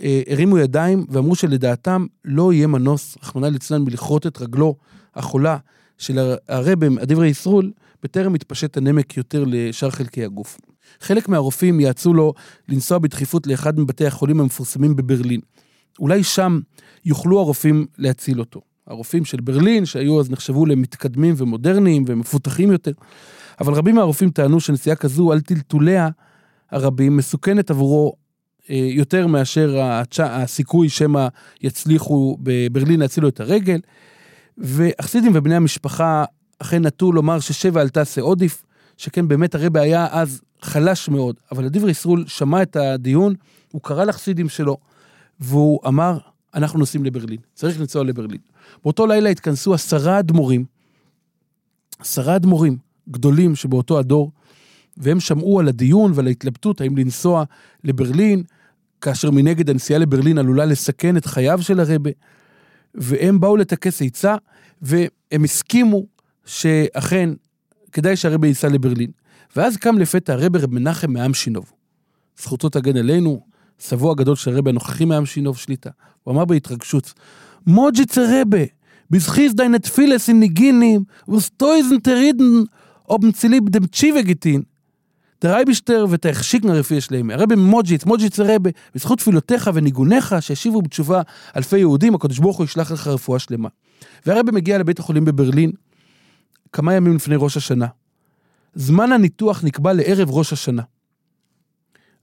אה, הרימו ידיים ואמרו שלדעתם לא יהיה מנוס, רחמנא ליצלן, מלכרות את רגלו החולה של הרבם, הדברי ישרול, בטרם יתפשט הנמק יותר לשאר חלקי הגוף. חלק מהרופאים יעצו לו לנסוע בדחיפות לאחד מבתי החולים המפורסמים בברלין. אולי שם יוכלו הרופאים להציל אותו. הרופאים של ברלין, שהיו אז נחשבו למתקדמים ומודרניים ומפותחים יותר. אבל רבים מהרופאים טענו שנסיעה כזו על טלטוליה הרבים מסוכנת עבורו אה, יותר מאשר הסיכוי שמא יצליחו בברלין להציל לו את הרגל. והחסידים ובני המשפחה אכן נטו לומר ששבע על תעשה עודיף, שכן באמת הרבה היה אז חלש מאוד, אבל הדברי ישרול שמע את הדיון, הוא קרא לחסידים שלו, והוא אמר, אנחנו נוסעים לברלין, צריך לנסוע לברלין. באותו לילה התכנסו עשרה אדמו"רים, עשרה אדמו"רים גדולים שבאותו הדור, והם שמעו על הדיון ועל ההתלבטות האם לנסוע לברלין, כאשר מנגד הנסיעה לברלין עלולה לסכן את חייו של הרבה, והם באו לטכס עצה, והם הסכימו שאכן כדאי שהרבה ייסע לברלין. ואז קם לפתע הרבה רב מנחם מעם שינוב. זכותו תגן עלינו, סבו הגדול של הרבה הנוכחי מעם שינוב שליטה. הוא אמר בהתרגשות, מוג'יץ הרבה, בזכיס דיין תפילס אין ניגינים, וסטויזן תרידן, און צוליב דעם תשובה געטון. דער אייבערשטער וועט אייך שיקן א רפואה שלימה. הרבי ממודז'יץ, מודז'יצער רבי, בזכות תפילותיך וניגוניך שהשיבו בתשובה אלפי יהודים, הקדוש ברוך הוא ישלח לך רפואה שלמה. והרבי מגיע לבית החולים בברלין כמה ימים לפני ראש השנה. זמן הניתוח נקבע לערב ראש השנה.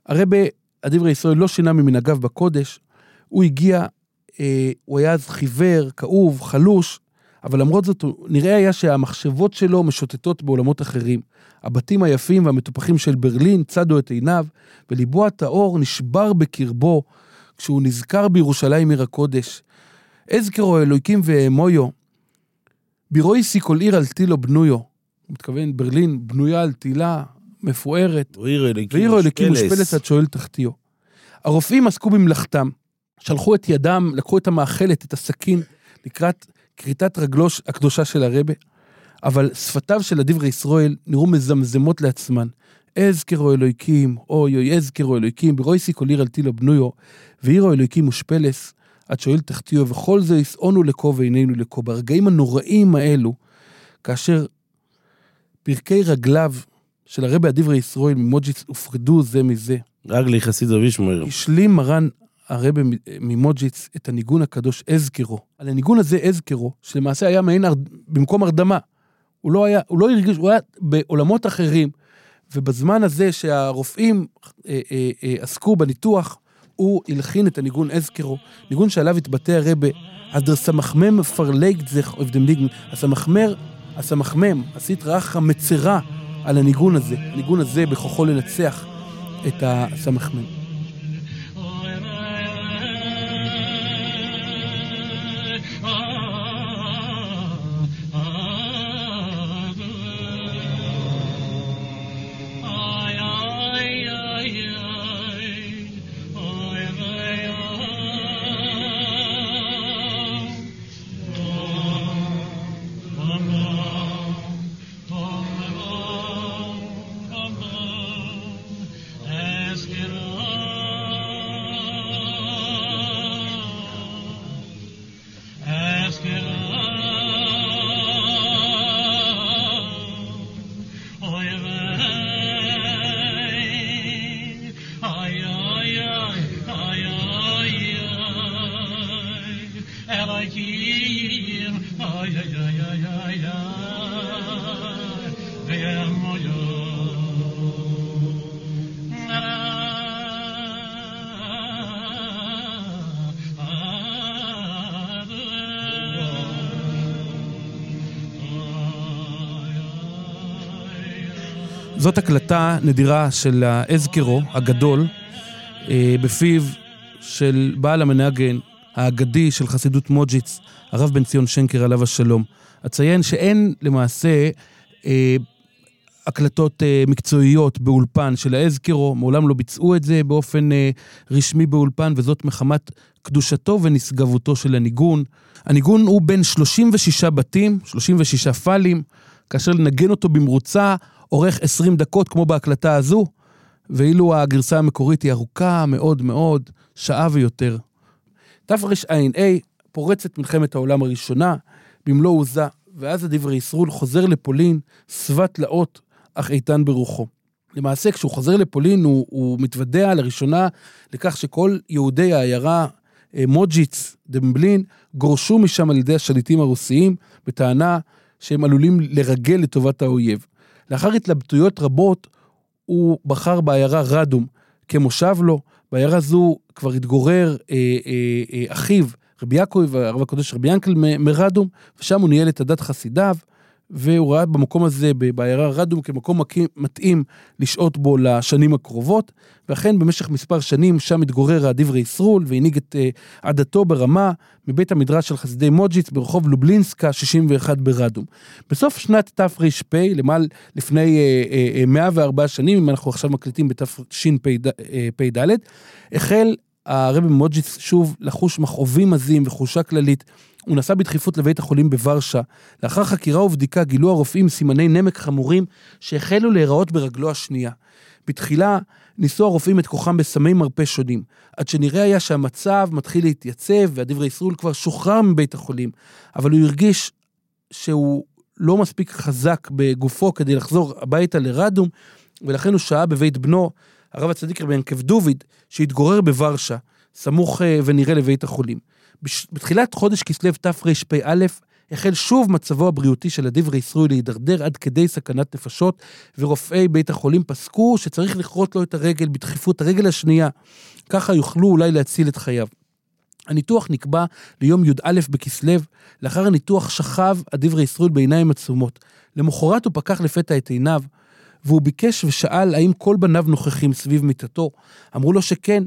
הרבי, הדברי ישראל לא שינה ממנהגיו בקודש, הוא הגיע, אה, הוא היה אז חיוור, כאוב, חלוש, אבל למרות זאת, נראה היה שהמחשבות שלו משוטטות בעולמות אחרים. הבתים היפים והמטופחים של ברלין צדו את עיניו, וליבו הטהור נשבר בקרבו כשהוא נזכר בירושלים עיר הקודש. אזכרו אלוהיקים ואמויו, בירויסי כל עיר על תילו בנויו. הוא מתכוון, ברלין בנויה על תילה מפוארת, ועיר מושפלת. מושפלת עד שואל תחתיו. הרופאים עסקו במלאכתם, שלחו את ידם, לקחו את המאכלת, את הסכין, לקראת כריתת רגלו הקדושה של הרבה, אבל שפתיו של הדברי ישראל נראו מזמזמות לעצמן. אזכרו אלוהיקים, אוי אוי אזכרו אלוהיקים, ברויסי כל עיר על תילו בנויו, ועירו אלוהיקים מושפלס, עד שואל תחתיו, וכל זה ישאונו לקו ועינינו לקו. ברגעים הנוראים האלו, כאשר פרקי רגליו של הרבי הדברי ישראל ממוג'יץ הופרדו זה מזה, רגלי חסידו וישמעאל. השלים מרן הרבי ממוג'יץ את הניגון הקדוש אזכרו. על הניגון הזה אזכרו, שלמעשה היה מעין הר... במקום הרדמה. הוא לא היה, הוא לא הרגיש, הוא היה בעולמות אחרים, ובזמן הזה שהרופאים אה, אה, אה, עסקו בניתוח, הוא הלחין את הניגון אזכרו, ניגון שעליו התבטא הרבי, אדר סמכמם פרלגת זך אבדם ניגן, הסמכמר, הסמכמם, הסטרא אחרא מצרה על הניגון הזה, הניגון הזה בכוחו לנצח את הסמכמם. זאת הקלטה נדירה של האזכרו הגדול אה, בפיו של בעל המנהגן האגדי של חסידות מוג'יץ, הרב בן ציון שנקר עליו השלום. אציין שאין למעשה אה, הקלטות אה, מקצועיות באולפן של האזכרו, מעולם לא ביצעו את זה באופן אה, רשמי באולפן, וזאת מחמת קדושתו ונשגבותו של הניגון. הניגון הוא בין 36 בתים, 36 פאלים, כאשר לנגן אותו במרוצה אורך 20 דקות, כמו בהקלטה הזו, ואילו הגרסה המקורית היא ארוכה מאוד מאוד, שעה ויותר. תרע"ה פורצת מלחמת העולם הראשונה במלוא עוזה, ואז הדברי ישרול חוזר לפולין, שבע תלאות, אך איתן ברוחו. למעשה, כשהוא חוזר לפולין, הוא, הוא מתוודע לראשונה לכך שכל יהודי העיירה אה, מוג'יץ דמבלין גורשו משם על ידי השליטים הרוסיים, בטענה שהם עלולים לרגל לטובת האויב. לאחר התלבטויות רבות, הוא בחר בעיירה רדום כמושב לו. בעיירה זו כבר התגורר אה, אה, אה, אחיו, רבי יעקב, הרב הקודש רבי ינקל מרדום, ושם הוא ניהל את הדת חסידיו, והוא ראה במקום הזה, בעיירה רדום, כמקום מתאים לשהות בו לשנים הקרובות, ואכן במשך מספר שנים שם התגורר הדברי ישרול, והנהיג את אה, עדתו ברמה מבית המדרש של חסידי מוג'יץ ברחוב לובלינסקה 61 ברדום. בסוף שנת תר"פ, למעלה לפני אה, אה, 104 שנים, אם אנחנו עכשיו מקליטים בתשפ"ד, אה, החל הרבי מוג'יץ שוב לחוש מכאובים עזים וחולשה כללית. הוא נסע בדחיפות לבית החולים בוורשה. לאחר חקירה ובדיקה גילו הרופאים סימני נמק חמורים שהחלו להיראות ברגלו השנייה. בתחילה ניסו הרופאים את כוחם בסמי מרפא שונים, עד שנראה היה שהמצב מתחיל להתייצב והדברי ישרול כבר שוחרר מבית החולים, אבל הוא הרגיש שהוא לא מספיק חזק בגופו כדי לחזור הביתה לרדום, ולכן הוא שהה בבית בנו, הרב הצדיק רבי ינקב דוביד, שהתגורר בוורשה, סמוך אה, ונראה לבית החולים. בתחילת חודש כסלו תרפ"א החל שוב מצבו הבריאותי של הדברי ישרוי להידרדר עד כדי סכנת נפשות, ורופאי בית החולים פסקו שצריך לכרות לו את הרגל בדחיפות, הרגל השנייה. ככה יוכלו אולי להציל את חייו. הניתוח נקבע ליום י"א בכסלו, לאחר הניתוח שכב הדברי ישרוי בעיניים עצומות. למחרת הוא פקח לפתע את עיניו, והוא ביקש ושאל האם כל בניו נוכחים סביב מיטתו. אמרו לו שכן,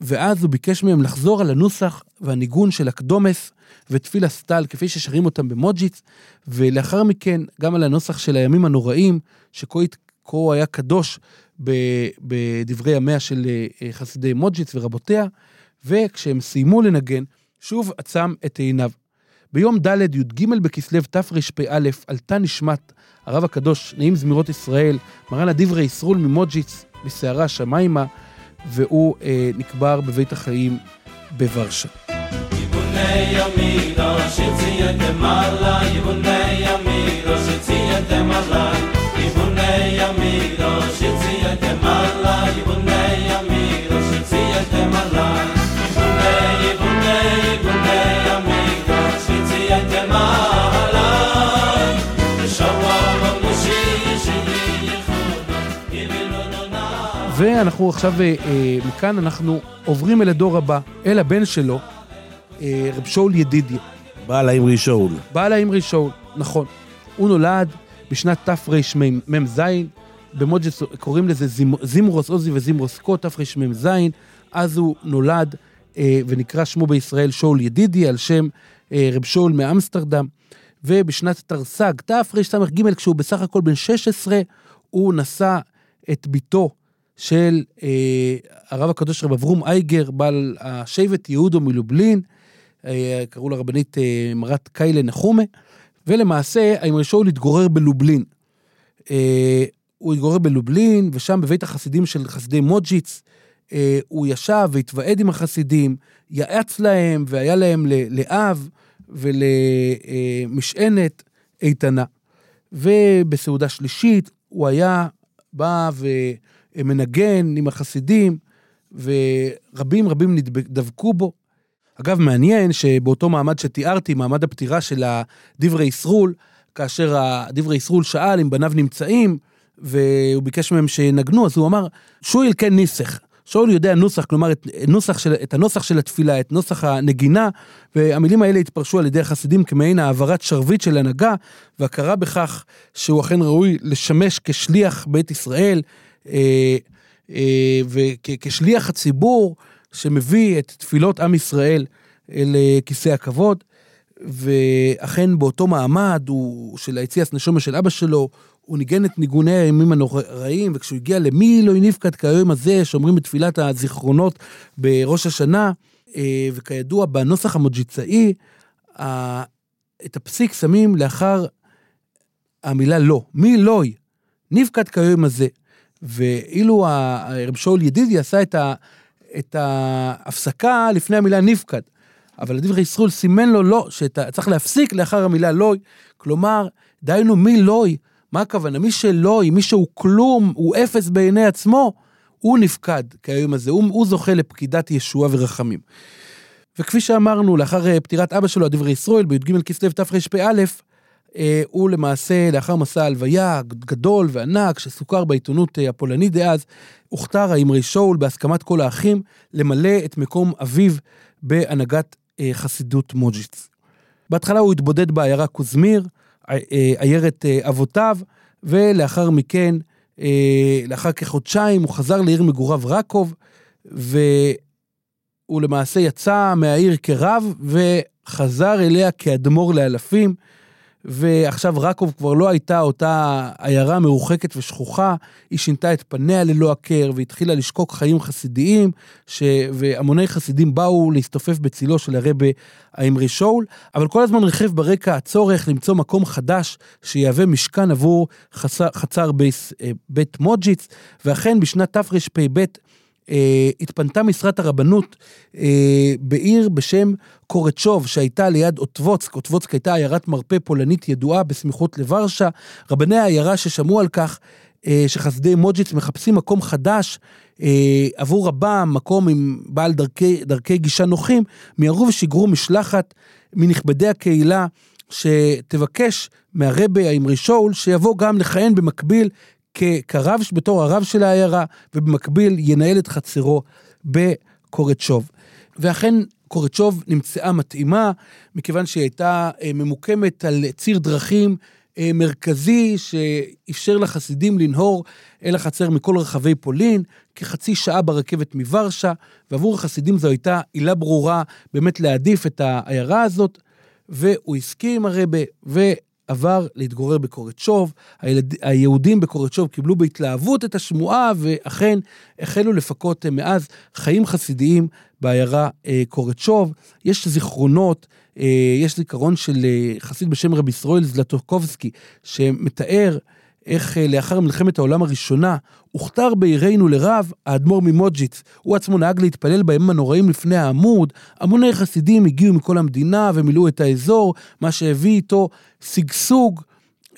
ואז הוא ביקש מהם לחזור על הנוסח והניגון של הקדומס ותפילה סטל, כפי ששרים אותם במוג'יץ, ולאחר מכן גם על הנוסח של הימים הנוראים, שכה היה קדוש בדברי ימיה של אה, חסידי מוג'יץ ורבותיה, וכשהם סיימו לנגן, שוב עצם את עיניו. ביום ד' י"ג בכסלו תרפ"א עלתה נשמת הרב הקדוש, נעים זמירות ישראל, מרן הדברי ישרול ממוג'יץ, מסערה השמיימה, והוא אה, נקבר בבית החיים בוורשה. יבוני ימינו שציית מעלה, יבוני ימינו ואנחנו עכשיו, אה, אה, מכאן אנחנו עוברים אל הדור הבא, אל הבן שלו, אה, רב שאול ידידיה. בעל האמרי שאול. בעל האמרי שאול, נכון. הוא נולד בשנת תרמ"ז, במוג'ס קוראים לזה זימ- זימרוס עוזי וזימרוס קו, תרמ"ז, אז הוא נולד אה, ונקרא שמו בישראל שאול ידידי, על שם אה, רב שאול מאמסטרדם, ובשנת תרס"ג, תרס"ג, כשהוא בסך הכל בן 16, הוא נשא את בתו של אה, הרב הקדוש רב אברום אייגר, בעל השבט יהודו מלובלין, אה, קראו לה רבנית אה, מרת קיילה נחומה, ולמעשה האמרי שאול התגורר בלובלין. אה, הוא התגורר בלובלין, ושם בבית החסידים של חסידי מוג'יץ, אה, הוא ישב והתוועד עם החסידים, יעץ להם והיה להם לאב ולמשענת איתנה. ובסעודה שלישית הוא היה בא ומנגן עם החסידים, ורבים רבים דבקו בו. אגב, מעניין שבאותו מעמד שתיארתי, מעמד הפטירה של הדברי ישרול, כאשר הדברי ישרול שאל אם בניו נמצאים, והוא ביקש מהם שינגנו, אז הוא אמר, שויל כן ניסח. שאול יודע נוסח, כלומר את, נוסח של, את הנוסח של התפילה, את נוסח הנגינה, והמילים האלה התפרשו על ידי החסידים כמעין העברת שרביט של הנהגה, והכרה בכך שהוא אכן ראוי לשמש כשליח בית ישראל, אה, אה, וכשליח הציבור שמביא את תפילות עם ישראל אל אה, כיסא הכבוד. ואכן באותו מעמד הוא, של היציאס נשומה של אבא שלו, הוא ניגן את ניגוני הימים הנוראים, וכשהוא הגיע למי לא נפקד כיום הזה, שאומרים בתפילת הזיכרונות בראש השנה, אה, וכידוע בנוסח המוג'יצאי, את הפסיק שמים לאחר המילה לא, מי לוי, נפקד כיום הזה. ואילו ה- רב שאול ידידי עשה את, ה, את ההפסקה לפני המילה נפקד. אבל הדברי ישרול סימן לו לא, שצריך להפסיק לאחר המילה לוי, כלומר, דהיינו מי לוי, מה הכוונה? מי שלוי, מי שהוא כלום, הוא אפס בעיני עצמו, הוא נפקד כיום הזה, הוא, הוא זוכה לפקידת ישועה ורחמים. וכפי שאמרנו, לאחר אה, פטירת אבא שלו, הדברי ישרול, בי"ג כסלו תרפ"א, הוא למעשה, לאחר מסע הלוויה גדול וענק, שסוקר בעיתונות אה, הפולנית דאז, הוכתר האמרי שאול בהסכמת כל האחים למלא את מקום אביו בהנהגת אה, חסידות מוג'יץ. בהתחלה הוא התבודד בעיירה קוזמיר, אה, עיירת אה, אבותיו, ולאחר מכן, אה, לאחר כחודשיים, הוא חזר לעיר מגוריו רקוב, והוא למעשה יצא מהעיר כרב, וחזר אליה כאדמו"ר לאלפים. ועכשיו רקוב כבר לא הייתה אותה עיירה מרוחקת ושכוחה, היא שינתה את פניה ללא הכר והתחילה לשקוק חיים חסידיים, ש... והמוני חסידים באו להסתופף בצילו של הרבה האמרי שאול, אבל כל הזמן ריחב ברקע הצורך למצוא מקום חדש שיהווה משכן עבור חצר, חצר בית, בית מוג'יץ, ואכן בשנת תרפ"ב אה, התפנתה משרת הרבנות אה, בעיר בשם קורצ'וב, שהייתה ליד אוטבוצק. אוטבוצק הייתה עיירת מרפא פולנית ידועה בסמיכות לוורשה. רבני העיירה ששמעו על כך אה, שחסידי מוג'יץ מחפשים מקום חדש אה, עבור רבם, מקום עם בעל דרכי, דרכי גישה נוחים, מיהרו ושיגרו משלחת מנכבדי הקהילה, שתבקש מהרבה האמרי שאול, שיבוא גם לכהן במקביל כרב, בתור הרב של העיירה, ובמקביל ינהל את חצרו בקורצ'וב. ואכן קורצ'וב נמצאה מתאימה, מכיוון שהיא הייתה אה, ממוקמת על ציר דרכים אה, מרכזי שאפשר לחסידים לנהור אל החצר מכל רחבי פולין, כחצי שעה ברכבת מוורשה, ועבור החסידים זו הייתה עילה ברורה באמת להעדיף את העיירה הזאת, והוא הסכים הרבה, ועבר להתגורר בקורצ'וב. הילד, היהודים בקורצ'וב קיבלו בהתלהבות את השמועה, ואכן החלו לפקות אה, מאז חיים חסידיים בעיירה אה, קורצ'וב. יש זיכרונות, אה, יש זיכרון של אה, חסיד בשם רבי ישראל זלטוקובסקי, שמתאר איך אה, לאחר מלחמת העולם הראשונה הוכתר בעירנו לרב האדמו"ר ממוג'יץ. הוא עצמו נהג להתפלל בימים הנוראים לפני העמוד. המוני חסידים הגיעו מכל המדינה ומילאו את האזור, מה שהביא איתו שגשוג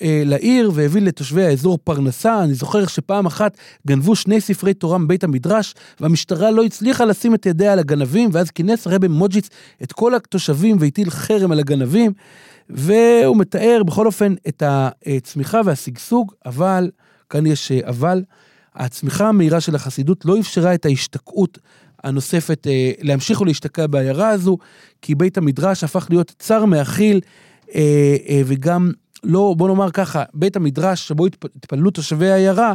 אה, לעיר והביא לתושבי האזור פרנסה. אני זוכר שפעם אחת גנבו שני ספרי תורה מבית המדרש, והמשטרה לא הצליחה לשים את ידיה על הגנבים, ואז כינס הרבי ממוג'יץ את כל התושבים והטיל חרם על הגנבים. והוא מתאר בכל אופן את הצמיחה והשגשוג, אבל, כאן יש אבל, הצמיחה המהירה של החסידות לא אפשרה את ההשתקעות הנוספת, אה, להמשיך ולהשתקע בעיירה הזו, כי בית המדרש הפך להיות צר מאכיל, אה, אה, וגם לא, בוא נאמר ככה, בית המדרש שבו התפ- התפללו תושבי העיירה,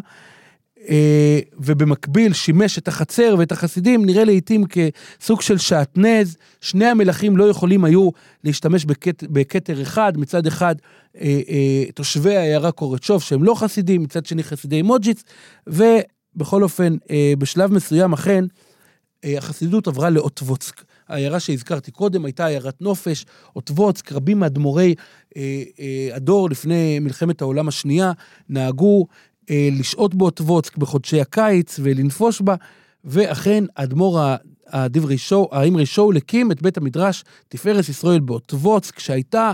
ובמקביל שימש את החצר ואת החסידים, נראה לעיתים כסוג של שעטנז. שני המלכים לא יכולים היו להשתמש בכת, בכתר אחד, מצד אחד אה, אה, תושבי העיירה קורצ'וב שהם לא חסידים, מצד שני חסידי מוג'יץ, ובכל אופן, אה, בשלב מסוים אכן, אה, החסידות עברה לאוטבוצק. העיירה שהזכרתי קודם הייתה עיירת נופש, אוטבוצק, רבים מאדמו"רי אה, אה, הדור לפני מלחמת העולם השנייה נהגו אה, לשהות באוטבוצק בחודשי הקיץ ולנפוש בה, ואכן האדמו"ר ה- הדברי שואו, האמרי שאול הקים את בית המדרש תפארת ישראל באוטבוצק, שהייתה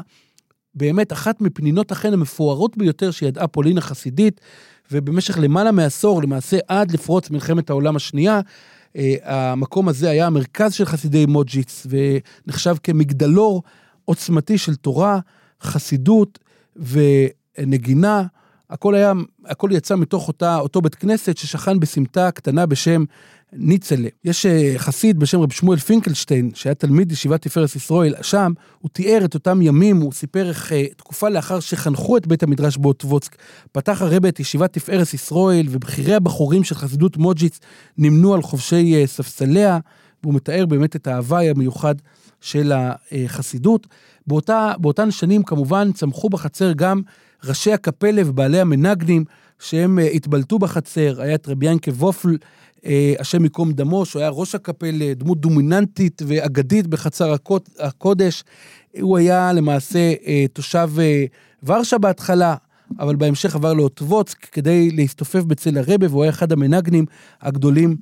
באמת אחת מפנינות החן המפוארות ביותר שידעה פולין החסידית, ובמשך למעלה מעשור, למעשה עד לפרוץ מלחמת העולם השנייה, אה, המקום הזה היה המרכז של חסידי מוג'יץ, ונחשב כמגדלור עוצמתי של תורה, חסידות ונגינה. הכל היה, הכל יצא מתוך אותה, אותו בית כנסת ששכן בסמטה קטנה בשם ניצלה. יש אה, חסיד בשם רב שמואל פינקלשטיין, שהיה תלמיד ישיבת תפארת ישראל, שם הוא תיאר את אותם ימים, הוא סיפר איך אה, תקופה לאחר שחנכו את בית המדרש באוטבוצק, פתח הרבה את ישיבת תפארת ישראל, ובכירי הבחורים של חסידות מוג'יץ נמנו על חובשי אה, ספסליה, והוא מתאר באמת את ההוואי המיוחד של החסידות. באותה, באותן שנים כמובן צמחו בחצר גם ראשי הקפלה ובעלי המנגנים, שהם אה, התבלטו בחצר, היה את רבי ינקה וופל, אה, השם ייקום דמו, שהוא היה ראש הקפלה, דמות דומיננטית ואגדית בחצר הקוד- הקודש. הוא היה למעשה אה, תושב ורשה בהתחלה, אבל בהמשך עבר לאוטבוצק כדי להסתופף בצל הרבה, והוא היה אחד המנגנים הגדולים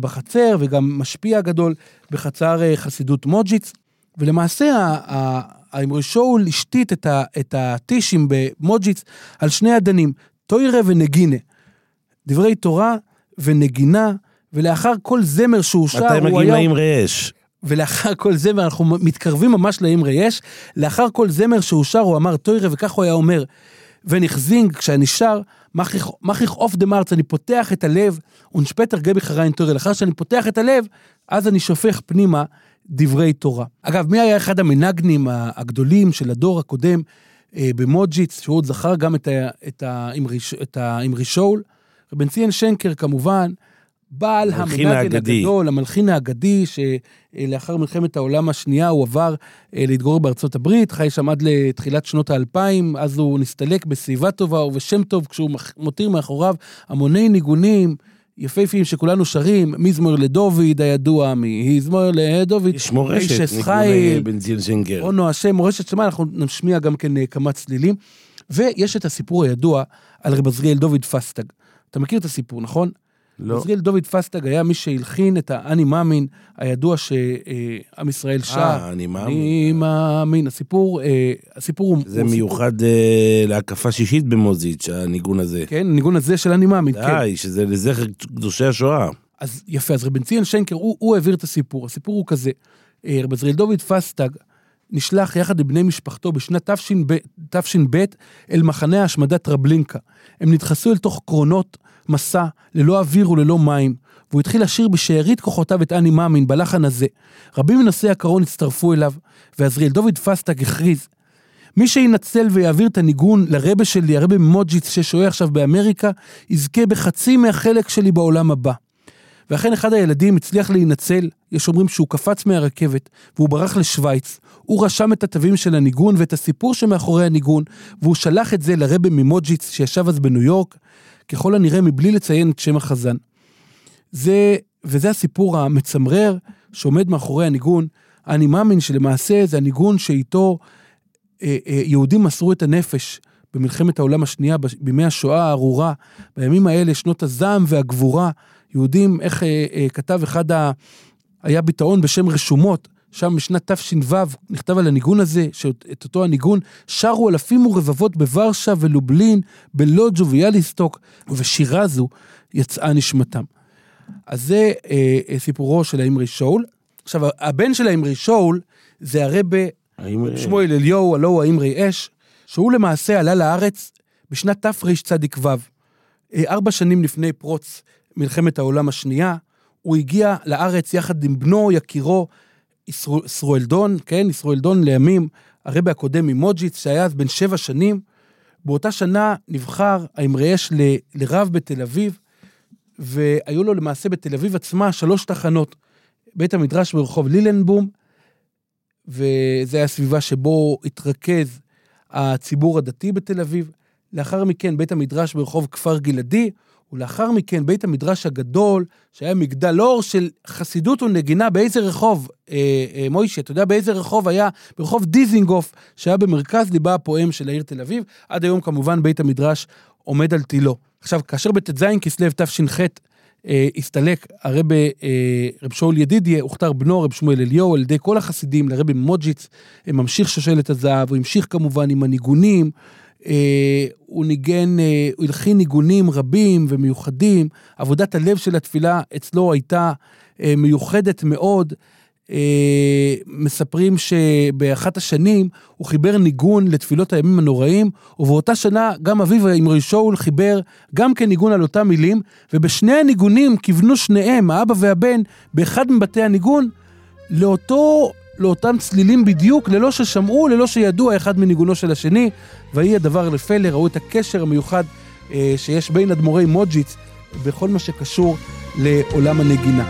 בחצר, וגם משפיע גדול בחצר חסידות מוג'יץ. ולמעשה ה- ה- האמרי שאול השתית את, ה, את הטישים במוג'יץ על שני אדנים, טוירה ונגינה. דברי תורה ונגינה, ולאחר כל זמר שהוא שר, מתי הוא מגיעים היה... לאמרי אש? ולאחר כל זמר, אנחנו מתקרבים ממש לאמרי אש, לאחר כל זמר שהוא שר, הוא אמר טוירה, וכך הוא היה אומר, ונחזינג, כשאני שר, מאך איך אויף דאס הארץ, אני פותח את הלב, און שפעטער גיב איך אריין תורה, לאחר שאני פותח את הלב, אז אני שופך פנימה דברי תורה. אגב, מי היה אחד המנגנים הגדולים של הדור הקודם אה, במוג'יץ, שהוא עוד זכר גם את, האמרי, שאול? רבן ציין שנקר כמובן, בעל המנגן האגדי. הגדול, המלחין האגדי, שלאחר מלחמת העולם השנייה הוא עבר אה, להתגורר בארצות הברית, חי שם עד לתחילת שנות האלפיים, אז הוא נסתלק בשיבה טובה ובשם טוב, כשהוא מותיר מאחוריו המוני ניגונים יפהפיים שכולנו שרים, מזמור לדוד הידוע, מזמור לדוד, יש מורשת, חייל, בן שנקר. אונו השם, מורשת שמה, אנחנו נשמיע גם כן אה, כמה צלילים. ויש את הסיפור הידוע על רב עזריאל דוד פסטג. אתה מכיר את הסיפור, נכון? לא. עזריאל דוד פסטג היה מי שהלחין את האני מאמין הידוע שעם ישראל שר. אה, אני מאמין. אני מאמין. הסיפור, אה, הסיפור הוא... זה מיוחד אה, להקפה שישית במוזיץ', הניגון הזה. כן, הניגון הזה של אני מאמין, כן. די, שזה לזכר קדושי השואה. אז יפה, אז רב בן ציון שענקר, הוא, הוא העביר את הסיפור. הסיפור הוא כזה, אה, רב עזריאל דוד פסטג נשלח יחד עם בני משפחתו בשנת תש"ב תש"ב אל מחנה ההשמדה טרבלינקה. הם נדחסו אל תוך קרונות משא, ללא אוויר וללא מים, והוא התחיל לשיר בשארית כוחותיו את אני מאמין, בלחן הזה. רבים מנוסעי הקרון הצטרפו אליו, ועזריאל דוד פסטג הכריז, מי שינצל ויעביר את הניגון לרבי שלי, הרבי ממודז'יץ ששוהה עכשיו באמריקה, יזכה בחצי מהחלק שלי בעולם הבא. ואכן אחד הילדים הצליח להינצל, יש אומרים שהוא קפץ מהרכבת, והוא ברח לשוויץ. הוא רשם את התווים של הניגון ואת הסיפור שמאחורי הניגון, והוא שלח את זה לרבה ממוג'יץ שישב אז בניו יורק, ככל הנראה מבלי לציין את שם החזן. זה, וזה הסיפור המצמרר שעומד מאחורי הניגון. אני מאמין שלמעשה זה הניגון שאיתו אה, אה, יהודים מסרו את הנפש במלחמת העולם השנייה, בימי השואה הארורה, בימים האלה, שנות הזעם והגבורה, יהודים, איך אה, אה, כתב אחד ה... היה ביטאון בשם רשומות, שם משנת תש"ו נכתב על הניגון הזה, שאת אותו הניגון שרו אלפים ורבבות בוורשה ולובלין, בלוג'ו ויאליסטוק, ובשירה זו יצאה נשמתם. אז זה אה, אה, סיפורו של האמרי שאול. עכשיו, הבן של האמרי שאול זה הרבה האם... שמואל אליהו, הלא הוא האמרי אש, שהוא למעשה עלה לארץ בשנת תרצ"ו, אה, ארבע שנים לפני פרוץ מלחמת העולם השנייה. הוא הגיע לארץ יחד עם בנו, יקירו, ישרואלדון, כן, ישרואלדון לימים, הרבי הקודם ממוג'יץ, שהיה אז בן שבע שנים. באותה שנה נבחר האמרי אש ל- לרב בתל אביב, והיו לו למעשה בתל אביב עצמה שלוש תחנות. בית המדרש ברחוב לילנבום, וזה היה סביבה שבו התרכז הציבור הדתי בתל אביב. לאחר מכן בית המדרש ברחוב כפר גלעדי, ולאחר מכן בית המדרש הגדול, שהיה מגדל אור של חסידות ונגינה באיזה רחוב, אה, אה, מוישה, אתה יודע באיזה רחוב היה? ברחוב דיזינגוף, שהיה במרכז ליבה הפועם של העיר תל אביב. עד היום כמובן בית המדרש עומד על תילו. עכשיו, כאשר בט"ז כסלו תש"ח אה, הסתלק הרב אה, רב שאול ידידיה, הוכתר בנו רב שמואל אליהו על ידי כל החסידים לרבי מוג'יץ, ממשיך שושלת הזהב, הוא המשיך כמובן עם הניגונים, הוא ניגן, אה, הוא הלחין ניגונים רבים ומיוחדים, עבודת הלב של התפילה אצלו הייתה אה, מיוחדת מאוד. אה, מספרים שבאחת השנים הוא חיבר ניגון לתפילות הימים הנוראים, ובאותה שנה גם אביו אמרי שאול חיבר גם כן ניגון על אותם מילים, ובשני הניגונים כיוונו שניהם, האבא והבן, באחד מבתי הניגון, לאותו, לאותם צלילים בדיוק, ללא ששמעו, ללא שידעו האחד מניגונו של השני, ויהי הדבר לפלא, ראו את הקשר המיוחד אה, שיש בין אדמו"רי מוג'יץ בכל מה שקשור לעולם הנגינה.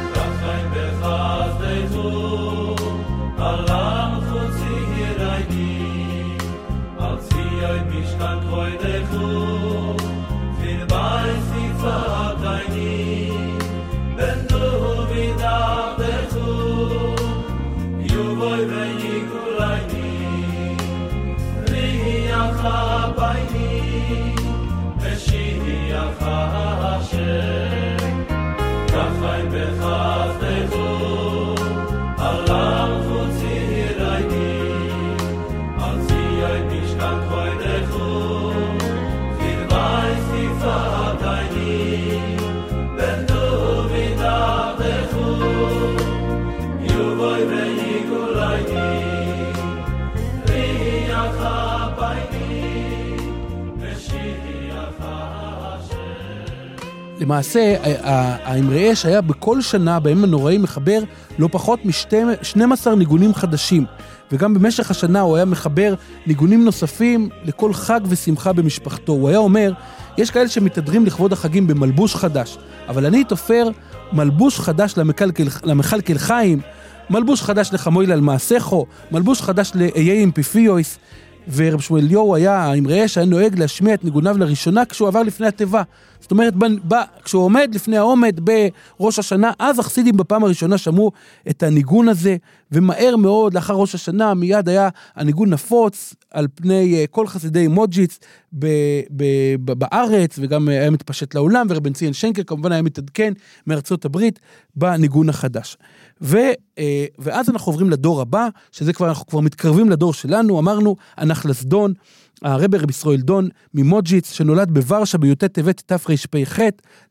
la bayni she למעשה, האמרי אש היה בכל שנה בימים הנוראים מחבר לא פחות מ-12 ניגונים חדשים, וגם במשך השנה הוא היה מחבר ניגונים נוספים לכל חג ושמחה במשפחתו. הוא היה אומר, יש כאלה שמתהדרים לכבוד החגים במלבוש חדש, אבל אני תופר מלבוש חדש למכלכל, למכלכל חיים, מלבוש חדש לחמויל על מעשיכו, מלבוש חדש לאיי עם פיפיויס. ורב שמואל ליאור היה, האמרי אש, היה נוהג להשמיע את ניגוניו לראשונה כשהוא עבר לפני התיבה. זאת אומרת, ב, ב, כשהוא עומד לפני העומד בראש השנה, אז החסידים בפעם הראשונה שמעו את הניגון הזה, ומהר מאוד, לאחר ראש השנה, מיד היה הניגון נפוץ על פני uh, כל חסידי מוג'יץ, ב, ב, ב, בארץ, וגם היה מתפשט לעולם, ורבן ציון שנקל כמובן היה מתעדכן מארצות הברית בניגון החדש. ו, אה, ואז אנחנו עוברים לדור הבא, שזה כבר, אנחנו כבר מתקרבים לדור שלנו, אמרנו, הנחלסדון, הרבי רבי ישראל דון ממוג'יץ, שנולד בוורשה בי"ט טבת תרפ"ח,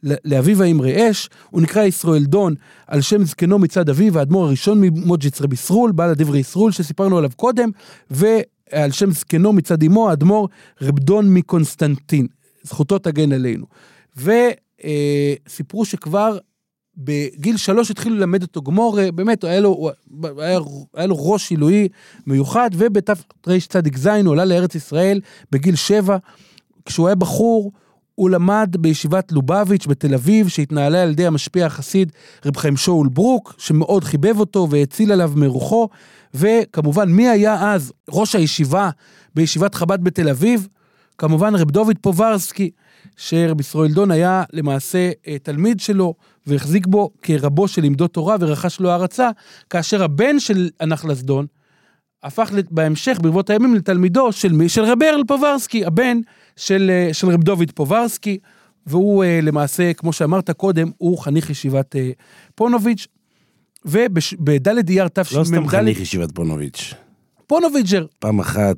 לאביו האמרי אש, הוא נקרא ישראל דון על שם זקנו מצד אביו, האדמו"ר הראשון ממוג'יץ רבי סרול, בעל הדברי ישרול שסיפרנו עליו קודם, ועל שם זקנו מצד אמו, האדמו"ר רב דון מקונסטנטין, זכותו תגן עלינו. וסיפרו שכבר בגיל שלוש התחילו ללמד אותו גמור, אה, באמת, היה לו, היה, היה לו ראש עילוי מיוחד, ובתרצ"ז הוא עלה לארץ ישראל בגיל שבע. כשהוא היה בחור, הוא למד בישיבת לובביץ' בתל אביב, שהתנהלה על ידי המשפיע החסיד רב חיים שאול ברוק, שמאוד חיבב אותו והציל עליו מרוחו. וכמובן, מי היה אז ראש הישיבה בישיבת חב"ד בתל אביב? כמובן רב דוד פוברסקי, שרבי ישראל דון היה למעשה אה, תלמיד שלו, והחזיק בו כרבו שלימדו תורה ורכש לו הערצה, כאשר הבן של הנחלת דן הפך בהמשך, ברבות הימים, לתלמידו של מי? של רבי בערל פוברסקי, הבן של, אה, של רב דוד פוברסקי, והוא אה, למעשה, כמו שאמרת קודם, הוא חניך ישיבת פוניבז', ובד' אייר תשמ"ד... לא סתם חניך ישיבת פוניבז'. פוניבז'ר. פעם אחת,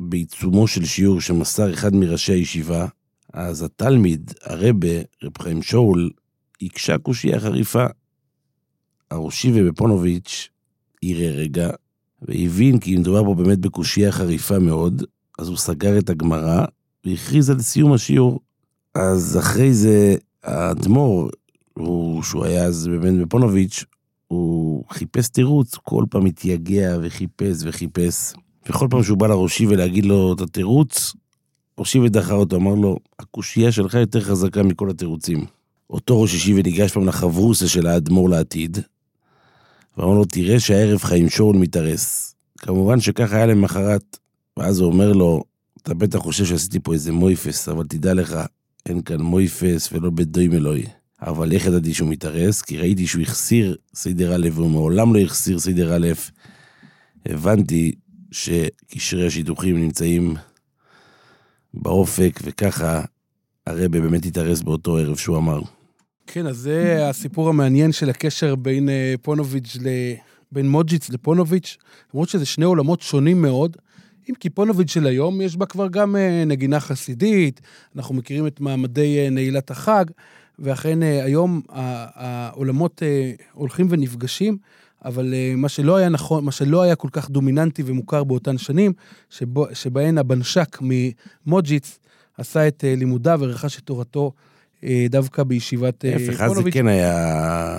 בעיצומו של שיעור שמסר אחד מראשי הישיבה, אז התלמיד, הרבה, רב חיים שאול, הקשה קושייה חריפה. הראשי ובפונוביץ' יראה רגע, והבין כי מדובר פה באמת בקושייה חריפה מאוד, אז הוא סגר את הגמרא והכריז על סיום השיעור. אז אחרי זה, האדמו"ר, שהוא היה אז באמת בפונוביץ', הוא חיפש תירוץ, כל פעם התייגע וחיפש וחיפש. וכל פעם שהוא בא לראשי ולהגיד לו את התירוץ, ראשי ודחה אותו, אמר לו, הקושייה שלך יותר חזקה מכל התירוצים. אותו ראש אישי וניגש פעם לחברוסה של האדמו"ר לעתיד, ואמר לו, תראה שהערב חיים שאול מתארס. כמובן שככה היה למחרת, ואז הוא אומר לו, אתה בטח חושב שעשיתי פה איזה מויפס, אבל תדע לך, אין כאן מויפס ולא בדוים אלוהי. אבל איך ידעתי שהוא מתארס? כי ראיתי שהוא החסיר סדר א', והוא מעולם לא החסיר סדר א'. הבנתי שקשרי השידוכים נמצאים באופק, וככה הרבה באמת התארס באותו ערב שהוא אמר. כן, אז זה הסיפור המעניין של הקשר בין אה, פונוביץ' ל... בין מוג'יץ לפונוביץ', למרות שזה שני עולמות שונים מאוד. אם כי פונוביץ' של היום, יש בה כבר גם אה, נגינה חסידית, אנחנו מכירים את מעמדי אה, נעילת החג, ואכן היום העולמות הולכים ונפגשים. אבל uh, מה שלא היה נכון, מה שלא היה כל כך דומיננטי ומוכר באותן שנים, שבו, שבהן הבנשק ממוג'יץ עשה את uh, לימודיו ורכש את תורתו uh, דווקא בישיבת. להפך, אז זה כן היה...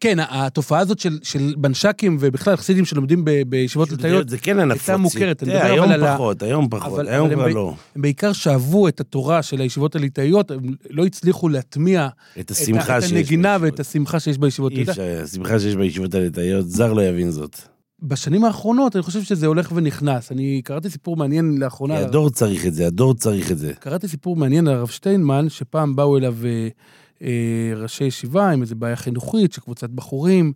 כן, התופעה הזאת של, של בנש"קים ובכלל חסידים שלומדים ב, בישיבות ליטאיות, זה כן הנפוץ. הייתה מוכרת. תראה, היום פחות, היום פחות, אבל, היום אבל כבר לא. הם בעיקר שאבו את התורה של הישיבות הליטאיות, הם לא הצליחו להטמיע את השמחה את, את הנגינה בישיבות. ואת השמחה שיש בישיבות אי ליטאיות. אפשר, השמחה שיש בישיבות הליטאיות, זר לא יבין זאת. בשנים האחרונות אני חושב שזה הולך ונכנס. אני קראתי סיפור מעניין לאחרונה. הדור צריך את זה, הדור צריך את זה. קראתי סיפור מעניין על הרב שטיינמן, שפעם באו אליו אה, ראשי ישיבה עם איזו בעיה חינוכית, שקבוצת בחורים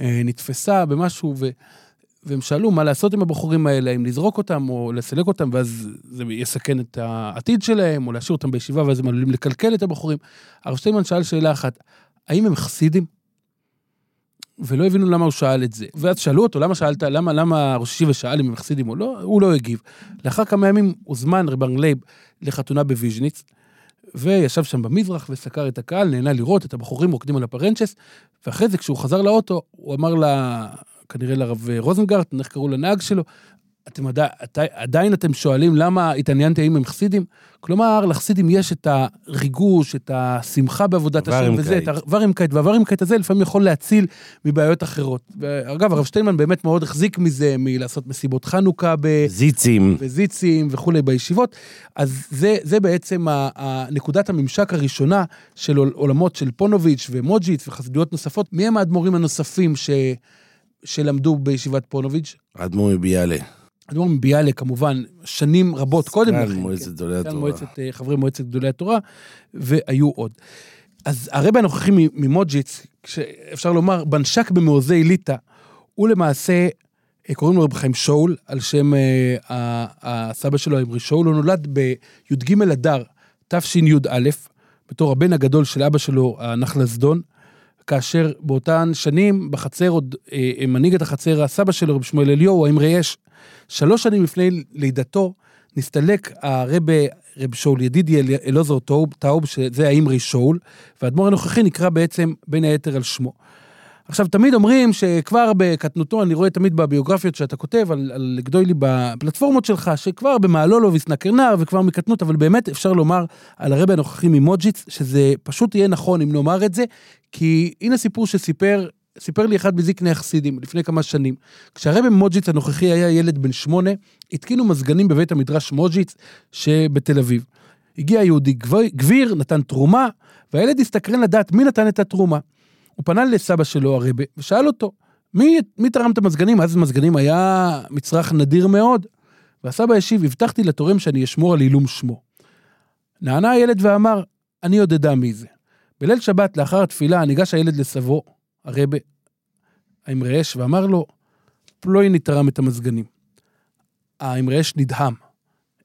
אה, נתפסה במשהו, ו, והם שאלו מה לעשות עם הבחורים האלה, אם לזרוק אותם או לסלק אותם, ואז זה יסכן את העתיד שלהם, או להשאיר אותם בישיבה, ואז הם עלולים לקלקל את הבחורים. הרב שטיינמן שאל שאלה אחת, האם הם חסידים? ולא הבינו למה הוא שאל את זה. ואז שאלו אותו, למה שאלת, למה, למה ראש ישיבה שאל אם הם חסידים או לא? הוא לא הגיב. לאחר כמה ימים הוזמן רב אהרן לייב לחתונה בוויז'ניץ, וישב שם במזרח וסקר את הקהל, נהנה לראות את הבחורים רוקדים על ה פארענצ'עס, ואחרי זה כשהוא חזר לאוטו, הוא אמר לה, כנראה לרב רוזנגרט, איך קראו לנהג שלו, אתם עדיין, עדיין אתם שואלים למה התעניינתי האם הם חסידים? כלומר, לחסידים יש את הריגוש, את השמחה בעבודת השם וזה, את הווארימקייט, והווארימקייט הזה לפעמים יכול להציל מבעיות אחרות. ואגב, הרב שטיינמן באמת מאוד החזיק מזה, מלעשות מסיבות חנוכה ב... זיצים. וזיצים וכולי בישיבות. אז זה, זה בעצם נקודת הממשק הראשונה של עולמות של פונוביץ' ומוג'יץ וחסידויות נוספות. מי הם האדמו"רים הנוספים ש... שלמדו בישיבת פונוביץ'? האדמו"ר מביאלה. אדמו"ר מביאלה כמובן שנים רבות קודם לכן. סגן מועצת גדולי התורה. מועצת, אה, חברי מועצת גדולי התורה, והיו עוד. אז הרבי הנוכחי ממוג'יץ, אפשר לומר, בנשק במעוזי ליטא, הוא למעשה אה, קוראים לו רב חיים שאול, על שם אה, הסבא שלו, האמרי שאול, הוא נולד בי"ג אדר תשי"א, בתור הבן הגדול של אבא שלו, הנחלסדון, כאשר באותן שנים בחצר עוד אה, אה, מנהיג את החצר הסבא שלו, רב שמואל אליהו, האמרי אש. שלוש שנים לפני לידתו נסתלק הרבה רב שאול ידידי אל- טאוב, טאוב, שזה האמרי שאול, והאדמו"ר הנוכחי נקרא בעצם בין היתר על שמו. עכשיו, תמיד אומרים שכבר בקטנותו, אני רואה תמיד בביוגרפיות שאתה כותב על, על גדוילי בפלטפורמות שלך, שכבר במעלולו ויסנקר נער וכבר מקטנות, אבל באמת אפשר לומר על הרבי הנוכחי ממוג'יץ, שזה פשוט יהיה נכון אם נאמר את זה, כי הנה סיפור שסיפר, סיפר לי אחד מזקני החסידים לפני כמה שנים. כשהרבי ממוג'יץ הנוכחי היה ילד בן שמונה, התקינו מזגנים בבית המדרש מוג'יץ שבתל אביב. הגיע יהודי גביר, נתן תרומה, והילד הסתקרן לדעת מי נתן את התרומה. הוא פנה לסבא שלו הרבה ושאל אותו, מי, מי תרם את המזגנים? אז מזגנים היה מצרך נדיר מאוד. והסבא השיב, הבטחתי לתורם שאני אשמור על עילום שמו. נענה הילד ואמר, אני עוד אדע מי זה. בליל שבת, לאחר התפילה, ניגש הילד לסבו, הרבה, האמרי אש, ואמר לו, פלויני תרם את המזגנים. האמרי אש נדהם.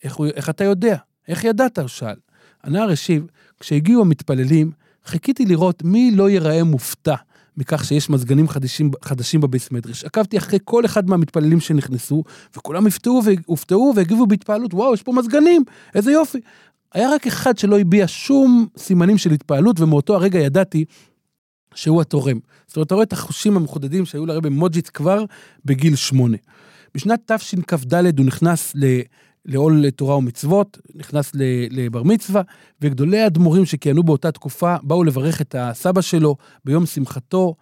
איך, הוא, איך אתה יודע? איך ידעת? הוא שאל. הנער השיב, כשהגיעו המתפללים, חיכיתי לראות מי לא ייראה מופתע מכך שיש מזגנים חדשים, חדשים בביס מדרש. עקבתי אחרי כל אחד מהמתפללים שנכנסו, וכולם הפתעו והופתעו והגיבו בהתפעלות, וואו, יש פה מזגנים, איזה יופי. היה רק אחד שלא הביע שום סימנים של התפעלות, ומאותו הרגע ידעתי שהוא התורם. זאת אומרת, אתה רואה את החושים המחודדים שהיו לרבי מוג'יץ כבר בגיל שמונה. בשנת תשכ"ד הוא נכנס. לעול תורה ומצוות, נכנס לבר מצווה, וגדולי האדמו"רים שכיהנו באותה תקופה באו לברך את הסבא שלו ביום שמחתו.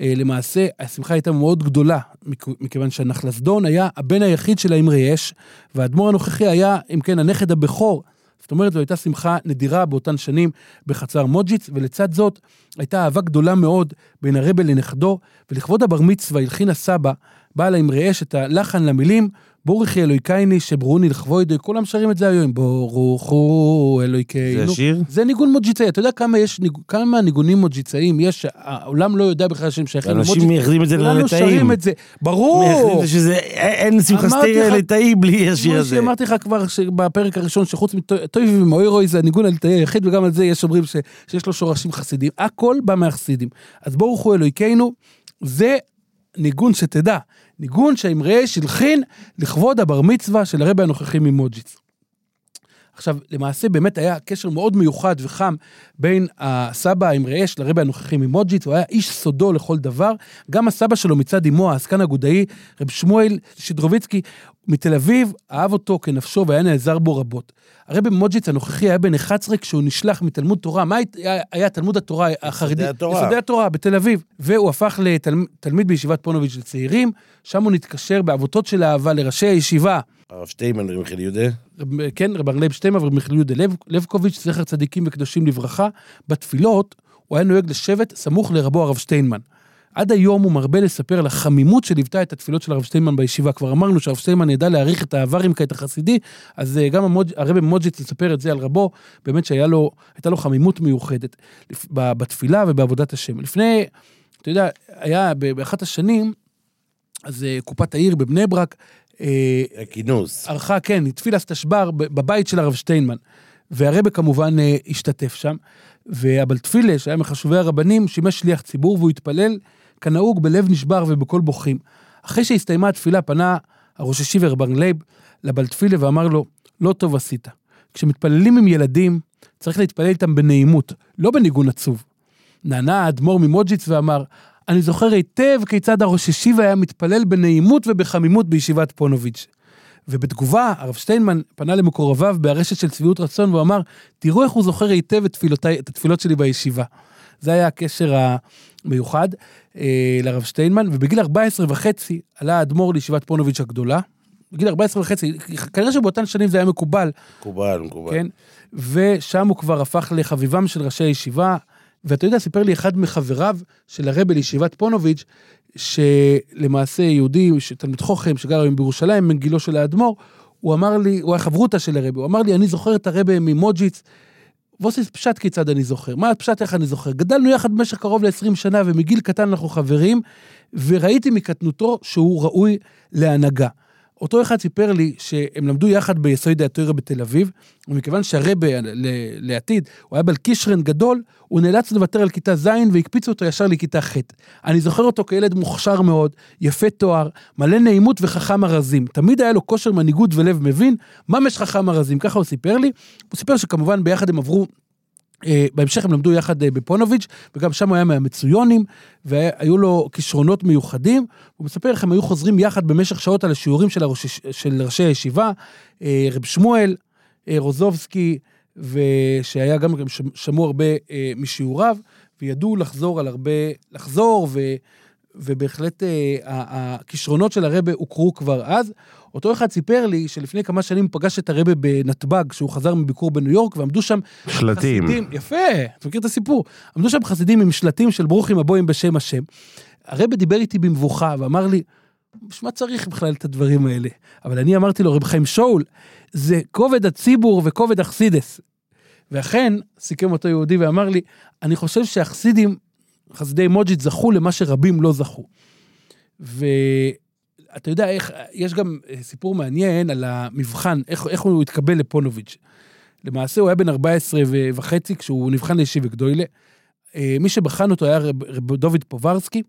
אה, למעשה, השמחה הייתה מאוד גדולה, מכ- מכיוון שהנחלסדון היה הבן היחיד של האמרי אש, והאדמו"ר הנוכחי היה, אם כן, הנכד הבכור. זאת אומרת, זו הייתה שמחה נדירה באותן שנים בחצר מוג'יץ, ולצד זאת, הייתה אהבה גדולה מאוד בין הרבה לנכדו, ולכבוד הבר מצווה הלחין הסבא, בעל האמרי אש, את הלחן למילים, בורכי אלוהיקייני שברוני לכבוידו, כולם שרים את זה היום, בורוכו אלוהיקיינו. זה השיר? זה ניגון מוג'יצאי, אתה יודע כמה יש, כמה ניגונים מוג'יצאיים יש, העולם לא יודע בכלל שהם שייכים אנשים מייחדים את זה כולנו לליטאים. שרים את זה, ברור. מייחדים את זה שזה, אין שמחה סטירה ליטאי בלי השיר כמו הזה. שאמרתי לך כבר בפרק הראשון, שחוץ מטויבי ומאוירוי זה הניגון הליטאי היחיד, וגם על זה יש אומרים שיש לו שורשים חסידים. הכל בא מהחסידים. אז ברוך הוא אלוהיכנו, זה ניגון שתדע, ניגון שהאמרי אש הלחין לכבוד הבר מצווה של הרבי הנוכחי ממוג'יץ. עכשיו, למעשה באמת היה קשר מאוד מיוחד וחם בין הסבא האמרי אש לרבי הנוכחי ממוג'יץ, הוא היה איש סודו לכל דבר. גם הסבא שלו מצד אמו, העסקן הגודאי, רב שמואל שדרוביצקי, מתל אביב, אהב אותו כנפשו והיה נעזר בו רבות. הרבי ממוג'יץ הנוכחי היה בן 11 כשהוא נשלח מתלמוד תורה, מה היה, היה תלמוד התורה החרדי? התורה. יסודי התורה בתל אביב. והוא הפך לתלמיד בישיבת פונוביץ' לצעירים, שם הוא נתקשר בעבותות של אהבה לראשי הישיבה. הרב שטיימן, רבי מיכאל יהודה. רב- כן, רב הרלב שטיימה ורב מיכאל יהודה לב, לבקוביץ', זכר צדיקים וקדושים לברכה, בתפילות הוא היה נוהג לשבת סמוך לרבו הרב שטיינמן. עד היום הוא מרבה לספר על החמימות שליוותה את התפילות של הרב שטיינמן בישיבה. כבר אמרנו שהרב שטיינמן ידע להעריך את האברימקה, החסידי, אז אה, גם המוג'... הרבי מוג'יץ מספר את זה על רבו, באמת שהייתה לו, לו חמימות מיוחדת בתפילה ובעבודת השם. לפני, אתה יודע, היה באחת השנים, אז אה, קופת העיר בבני ברק, אה, הכינוס. ערכה, כן, התפילה סטשבר בבית של הרב שטיינמן. והרבי כמובן אה, השתתף שם. והבעל תפילה, שהיה מחשובי הרבנים, שימש שליח ציבור והוא התפלל כנהוג בלב נשבר ובקול בוכים. אחרי שהסתיימה התפילה פנה הראש ישיבה רב אהרן לייב לבעל תפילה ואמר לו, לא טוב עשית. כשמתפללים עם ילדים, צריך להתפלל איתם בנעימות, לא בניגון עצוב. נענה האדמו"ר ממודז'יץ ואמר, אני זוכר היטב כיצד הראש ישיבה היה מתפלל בנעימות ובחמימות בישיבת פוניבז'. ובתגובה, הרב שטיינמן פנה למקורביו בארשת של צביעות רצון והוא תראו איך הוא זוכר היטב את, תפילותיי, את התפילות שלי בישיבה. זה היה הקשר המיוחד אה, לרב שטיינמן, ובגיל 14 וחצי עלה האדמו"ר לישיבת פונוביץ' הגדולה. בגיל 14 וחצי, כנראה שבאותן שנים זה היה מקובל, מקובל, מקובל. כן? ושם הוא כבר הפך לחביבם של ראשי הישיבה. ואתה יודע, סיפר לי אחד מחבריו של הרבי לישיבת פונוביץ', שלמעשה יהודי, תלמיד חוכם, שגר היום בירושלים, מגילו של האדמו"ר, הוא אמר לי, הוא היה חברותא של הרבי, הוא אמר לי, אני זוכר את הרבי ממוג'יץ, ווסיס פשט כיצד אני זוכר, מה הפשט איך אני זוכר. גדלנו יחד במשך קרוב ל-20 שנה ומגיל קטן אנחנו חברים, וראיתי מקטנותו שהוא ראוי להנהגה. אותו אחד סיפר לי שהם למדו יחד ביסודי התוירה בתל אביב, ומכיוון שהרבה לעתיד, הוא היה בעל קישרן גדול, הוא נאלץ לוותר על כיתה ז' והקפיצו אותו ישר לכיתה ח'. אני זוכר אותו כילד מוכשר מאוד, יפה תואר, מלא נעימות וחכם ארזים. תמיד היה לו כושר מנהיגות ולב מבין, ממש חכם ארזים, ככה הוא סיפר לי. הוא סיפר שכמובן ביחד הם עברו בהמשך הם למדו יחד אה, בפונוביץ', וגם שם הוא היה מהמצויונים, והיו לו כישרונות מיוחדים. הוא מספר איך הם היו חוזרים יחד במשך שעות על השיעורים של, הראש, של ראשי הישיבה, אה, רב שמואל, רוזובסקי, ושהיה גם, גם שמעו הרבה משיעוריו, וידעו לחזור על הרבה, לחזור, ו, ובהחלט הכישרונות של הרבה הוכרו כבר אז. אותו אחד סיפר לי שלפני כמה שנים פגש את הרבה בנתב"ג, כשהוא חזר מביקור בניו יורק, ועמדו שם שלטים. חסידים, יפה, אתה מכיר את הסיפור. עמדו שם חסידים עם שלטים של ברוכים הבואים בשם השם. הרבה דיבר איתי במבוכה ואמר לי, בשביל מה צריך בכלל את הדברים האלה? אבל אני אמרתי לו, רב חיים שאול, זה כובד הציבור וכובד אכסידס. ואכן, סיכם אותו יהודי ואמר לי, אני חושב שהחסידים, חסידי מוג'ית, זכו למה שרבים לא זכו. ו... אתה יודע איך, יש גם אה, סיפור מעניין על המבחן, איך, איך הוא התקבל לפונוביץ'. למעשה הוא היה בן 14 וחצי כשהוא נבחן לישיב גדוילה. אה, מי שבחן אותו היה רב, רב דוד פוברסקי,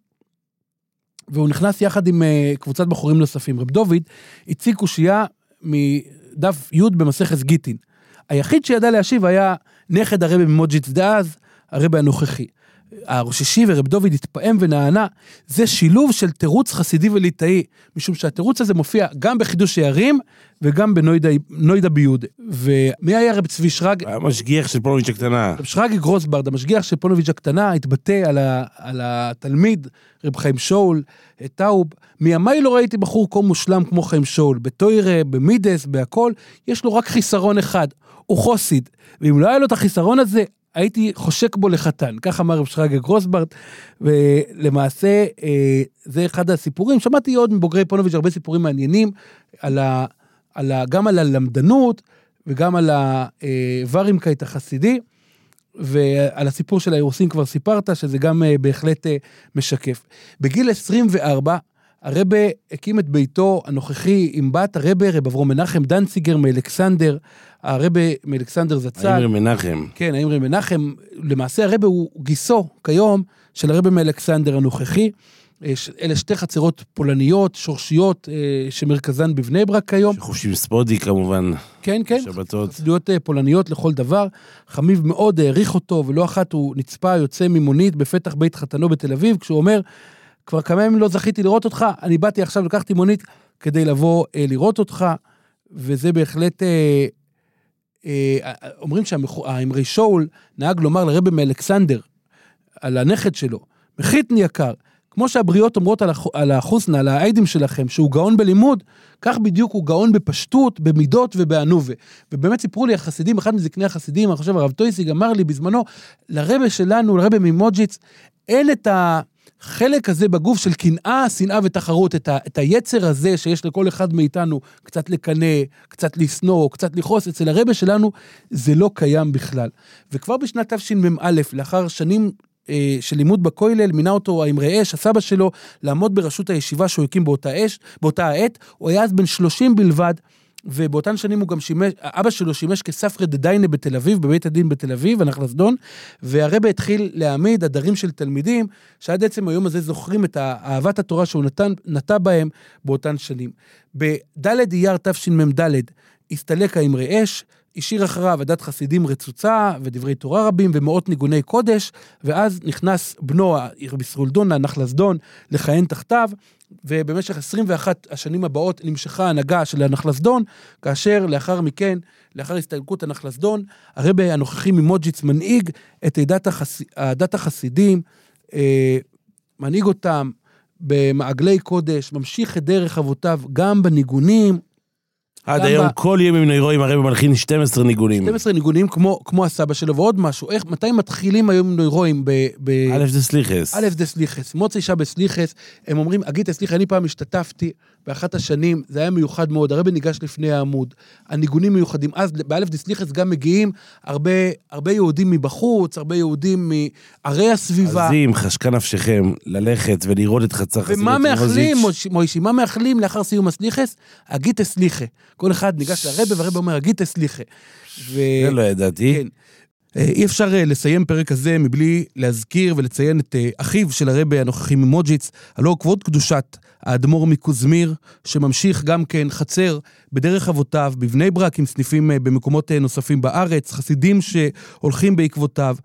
והוא נכנס יחד עם אה, קבוצת בחורים נוספים. רב דוד הציג קושייה מדף י' במסכת גיטין. היחיד שידע להשיב היה נכד הרבי ממוג'יץ דאז, הרבי הנוכחי. הראש השישי ורב דוד התפעם ונענה, זה שילוב של חסידי וליטאי, משום שהתירוץ הזה מופיע גם בחידוש הערים וגם בנוידה ביוד. ומי היה רב צבי שרג? המשגיח של פונוביץ' הקטנה. רב שרגי גרוסברד, המשגיח של פונוביץ' הקטנה, התבטא על, ה, על התלמיד, רב חיים שאול, טאוב. מימיי לא ראיתי בחור כה מושלם כמו חיים שאול, בטוירה, במידס, בהכל, יש לו רק חיסרון אחד, הוא חוסיד. ואם לא היה לו את החיסרון הזה, הייתי חושק בו לחתן, כך אמר רב שרגא גרוסברט, ולמעשה אה, זה אחד הסיפורים, שמעתי עוד מבוגרי פונוביץ' הרבה סיפורים מעניינים, על ה, על ה, גם על הלמדנות וגם על הווארימקייט החסידי, ועל הסיפור של האירוסין כבר סיפרת, שזה גם אה, בהחלט אה, משקף. בגיל 24, הרבה הקים את ביתו הנוכחי עם בת הרבה, רב אברום מנחם דנציגר מאלכסנדר, הרבה מאלכסנדר זצ"ל. האמרי מנחם. כן, האמרי מנחם. למעשה הרבה הוא גיסו כיום של הרבה מאלכסנדר הנוכחי. אה, אלה שתי חצרות פולניות, שורשיות, אה, שמרכזן בבני ברק כיום. שחופשים ספודי כמובן. כן, כן. שבתות. חסידויות אה, פולניות לכל דבר. חמיב מאוד העריך אותו, ולא אחת הוא נצפה יוצא ממונית בפתח בית חתנו בתל אביב, כשהוא אומר, כבר כמה ימים לא זכיתי לראות אותך, אני באתי עכשיו, לקחתי מונית כדי לבוא אה, לראות אותך, וזה בהחלט, אה, אה, אומרים שהאמרי שאול נהג לומר לרבי מאלכסנדר, על הנכד שלו, מחיתני יקר, כמו שהבריות אומרות על, הח, על החוסנה, על האיידים שלכם, שהוא גאון בלימוד, כך בדיוק הוא גאון בפשטות, במידות ובענובה. ובאמת סיפרו לי החסידים, אחד מזקני החסידים, אני חושב הרב טויסיג אמר לי בזמנו, לרבה שלנו, לרבה ממוג'יץ, אין את ה... החלק הזה בגוף של קנאה, שנאה ותחרות, את, ה, את היצר הזה שיש לכל אחד מאיתנו, קצת לקנא, קצת לשנוא, קצת לכעוס, אצל הרבה שלנו זה לא קיים בכלל. וכבר בשנת תשמ"א, לאחר שנים אה, של לימוד בכולל, מינה אותו האמרי אש, הסבא שלו, לעמוד בראשות הישיבה שהוא הקים באותה, אש, באותה העת. הוא היה אז בן 30 בלבד, ובאותן שנים הוא גם שימש, אבא שלו שימש כספרי דדיינה בתל אביב, בבית הדין בתל אביב, הנחלסדון, והרבה התחיל להעמיד עדרים של תלמידים, שעד עצם היום הזה זוכרים את אהבת התורה שהוא נתן, נטע בהם באותן שנים. בד' אייר תשמ"ד הסתלק האמרי אש, השאיר אחריו עדת חסידים רצוצה ודברי תורה רבים ומאות ניגוני קודש, ואז נכנס בנו, רבי סרולדון, הנחלסדון, לכהן תחתיו, ובמשך 21 השנים הבאות נמשכה ההנהגה של הנחלסדון, כאשר לאחר מכן, לאחר הסתלקות הנחלסדון, הרבי הנוכחי ממוג'יץ מנהיג את עדת, החס... החסידים, אה, מנהיג אותם במעגלי קודש, ממשיך את דרך אבותיו גם בניגונים, עד היום ב- כל יום עם נוירואים הרבי מלחין 12 ניגונים. 12 ניגונים כמו, כמו הסבא שלו, ועוד משהו, איך, מתי מתחילים היום עם נוירואים ב... ב... א' זה סליחס. א' דה סליחס, מוצאי שבת סליחס, הם אומרים, אגיתא סליחה, אני פעם השתתפתי באחת השנים, זה היה מיוחד מאוד, הרבי ניגש לפני העמוד, הניגונים מיוחדים, אז באלף סליחס גם מגיעים הרבה, הרבה יהודים מבחוץ, הרבה יהודים מערי הסביבה. עזים, חשקה נפשכם, ללכת ולראות את חצר חסידות ומה מאחלים, מוישי, מה מאחלים לאחר סיום הסליחס? אגיתא סליחה. כל אחד ניגש לרבה והרבה אומר אגיתא סליחה. ו... זה לא ידעתי. כן. אה, אי אפשר אה, לסיים פרק כזה מבלי להזכיר ולציין את אה, אחיו של הרבי הנוכחי ממוג'יץ, הלא כבוד קדושת האדמו"ר מקוזמיר, שממשיך גם כן חצר בדרך אבותיו, בבני ברק, עם סניפים במקומות נוספים בארץ, חסידים שהולכים בעקבותיו.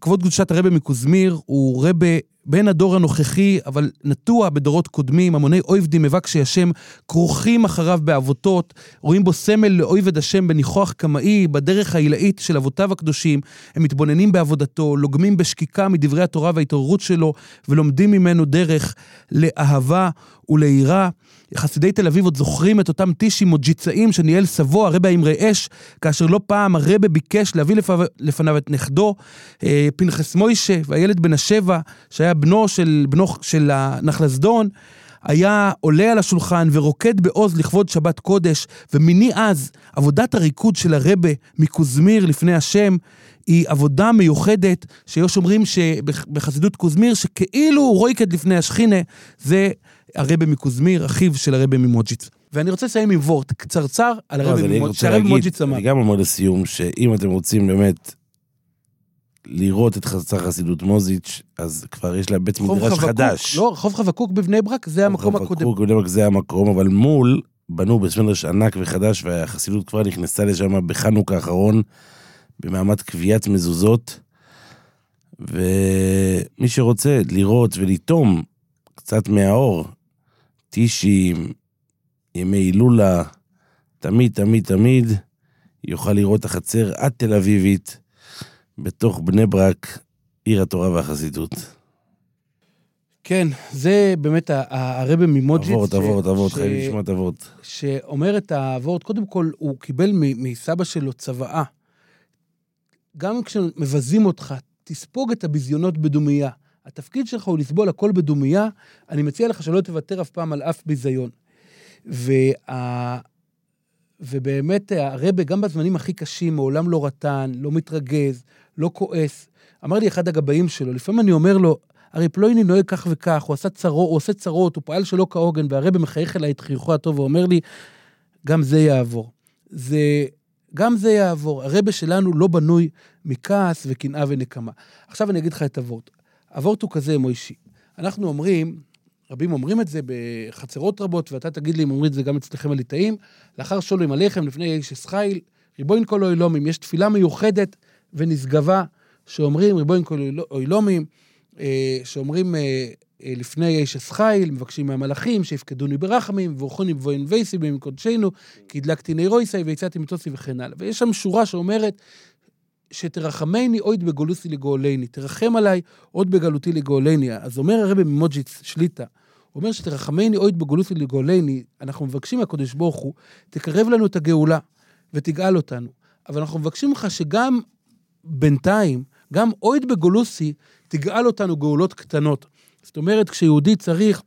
כבוד קדושת הרבי מקוזמיר הוא רבי בן הדור הנוכחי, אבל נטוע בדורות קודמים, המוני אויבדים מבקשי השם, כרוכים אחריו בעבותות, רואים בו סמל לאויבד השם בניחוח קמאי, בדרך העילאית של אבותיו הקדושים, הם מתבוננים בעבודתו, לוגמים בשקיקה מדברי התורה וההתעוררות שלו, ולומדים ממנו דרך לאהבה וליראה. חסידי תל אביב עוד זוכרים את אותם טישים מוג'יצאים שניהל סבו, הרבה האמרי אש, כאשר לא פעם הרבה ביקש להביא לפניו, לפניו את נכדו, אה, פנחס מוישה, והילד בן השבע, שהיה בנו של, בנו של הנחלסדון, היה עולה על השולחן ורוקד בעוז לכבוד שבת קודש, ומיני אז, עבודת הריקוד של הרבה מקוזמיר לפני השם, היא עבודה מיוחדת, שיש אומרים שבחסידות קוזמיר, שכאילו רויקד לפני השכינה, זה הרבה מקוזמיר, אחיו של הרבה ממוג'יץ. ואני רוצה לסיים עם וורט קצרצר על לא, הרבה להגיד, ממוג'יץ אמר. אני גם אומר לסיום, שאם אתם רוצים באמת לראות את חצר חסידות מוזיץ', אז כבר יש לה בית רחוב מדרש חדש. לא, רחוב חבקוק בבני ברק, זה המקום רחוב הקודם. חבקוק, בני ברק זה המקום, אבל מול בנו בית מדרש ענק וחדש, והחסידות כבר נכנסה לשם בחנוכה האחרון, במעמד קביעת מזוזות. ומי שרוצה לראות ולטום קצת מהאור, טישים, ימי הילולה, תמיד, תמיד, תמיד, יוכל לראות את החצר התל אביבית בתוך בני ברק, עיר התורה והחסידות. כן, זה באמת הרבה ממוג'יץ. עבורת, עבורת, ש- חייבים לשמוע את עבורת. שאומר את העבורת, קודם כל, הוא קיבל מסבא שלו צוואה. גם כשמבזים אותך, תספוג את הביזיונות בדומייה. התפקיד שלך הוא לסבול הכל בדומייה, אני מציע לך שלא תוותר אף פעם על אף ביזיון. וה... ובאמת, הרבה, גם בזמנים הכי קשים, מעולם לא רטן, לא מתרגז, לא כועס. אמר לי אחד הגבאים שלו, לפעמים אני אומר לו, הרי פלויני נוהג כך וכך, הוא עשה צרות, הוא עושה צרות, הוא פעל שלא כהוגן, והרבה מחייך אליי את חיוכו הטוב ואומר לי, גם זה יעבור. זה, גם זה יעבור. הרבה שלנו לא בנוי מכעס וקנאה ונקמה. עכשיו אני אגיד לך את הוורט. הוורט הוא כזה, מוישי. אנחנו אומרים, רבים אומרים את זה בחצרות רבות, ואתה תגיד לי אם אומרים את זה גם אצלכם הליטאים, לאחר שולם עליכם לפני איש אסחיל, ריבוין כל אוילומים, יש תפילה מיוחדת ונשגבה, שאומרים ריבוין כל אוילומים, אה, שאומרים אה, אה, לפני איש אסחיל, מבקשים מהמלאכים שיפקדוני ברחמים, ואורחוני בבוין וייסי במקודשנו, כי הדלקתי נירויסי ויצאתי מטוסי וכן הלאה. ויש שם שורה שאומרת, שתרחמני עוד בגולוסי לגאולני, תרחם עליי עוד בגלותי לגאולני. אז אומר הרבי ממוג'יץ שליטה, אומר שתרחמני עוד בגולוסי לגאולני, אנחנו מבקשים מהקדוש ברוך הוא, תקרב לנו את הגאולה ותגאל אותנו. אבל אנחנו מבקשים ממך שגם בינתיים, גם אויד בגולוסי, תגאל אותנו גאולות קטנות. זאת אומרת, כשיהודי צריך,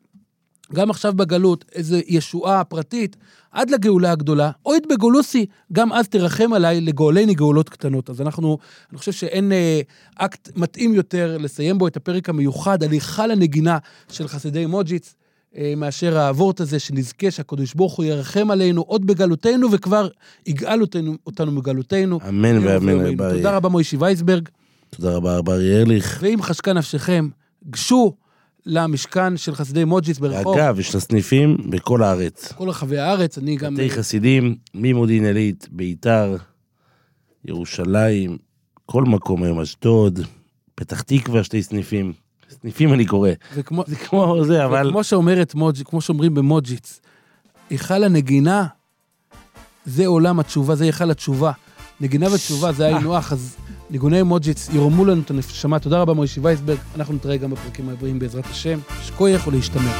גם עכשיו בגלות, איזו ישועה פרטית, עד לגאולה הגדולה, אויד בגולוסי, גם אז תרחם עליי לגאולני גאולות קטנות. אז אנחנו, אני חושב שאין אה, אקט מתאים יותר לסיים בו את הפרק המיוחד על היכל הנגינה של חסידי מוג'יץ. אה, מאשר האבורט הזה, שנזכה שהקדוש ברוך הוא ירחם עלינו עוד בגלותנו, וכבר יגאל אותנו, אותנו מגלותנו. אמן ואמן, תודה רבה, מוישי וייסברג. תודה רבה, ארבר ארליך. ואם חשקה נפשכם, גשו למשכן של חסידי מוג'יץ ברחוב, אגב, יש לה סניפים בכל הארץ. כל רחבי הארץ, אני גם... בתי חסידים, ממודיעין עילית, ביתר, ירושלים, כל מקום היום, אשדוד, פתח תקווה, שתי סניפים. סניפים אני קורא. וכמו, זה כמו זה, אבל... וכמו שאומרת מוג'יץ, כמו שאומרים במוג'יץ, היכל הנגינה זה עולם התשובה, זה היכל התשובה. נגינה ותשובה זה היינו הך, אז ניגוני מוג'יץ ירמו לנו את הנשמה. תודה רבה מוישי וייסברג, אנחנו נתראה גם בפרקים הבאים בעזרת השם. שכוייך ולהשתמר.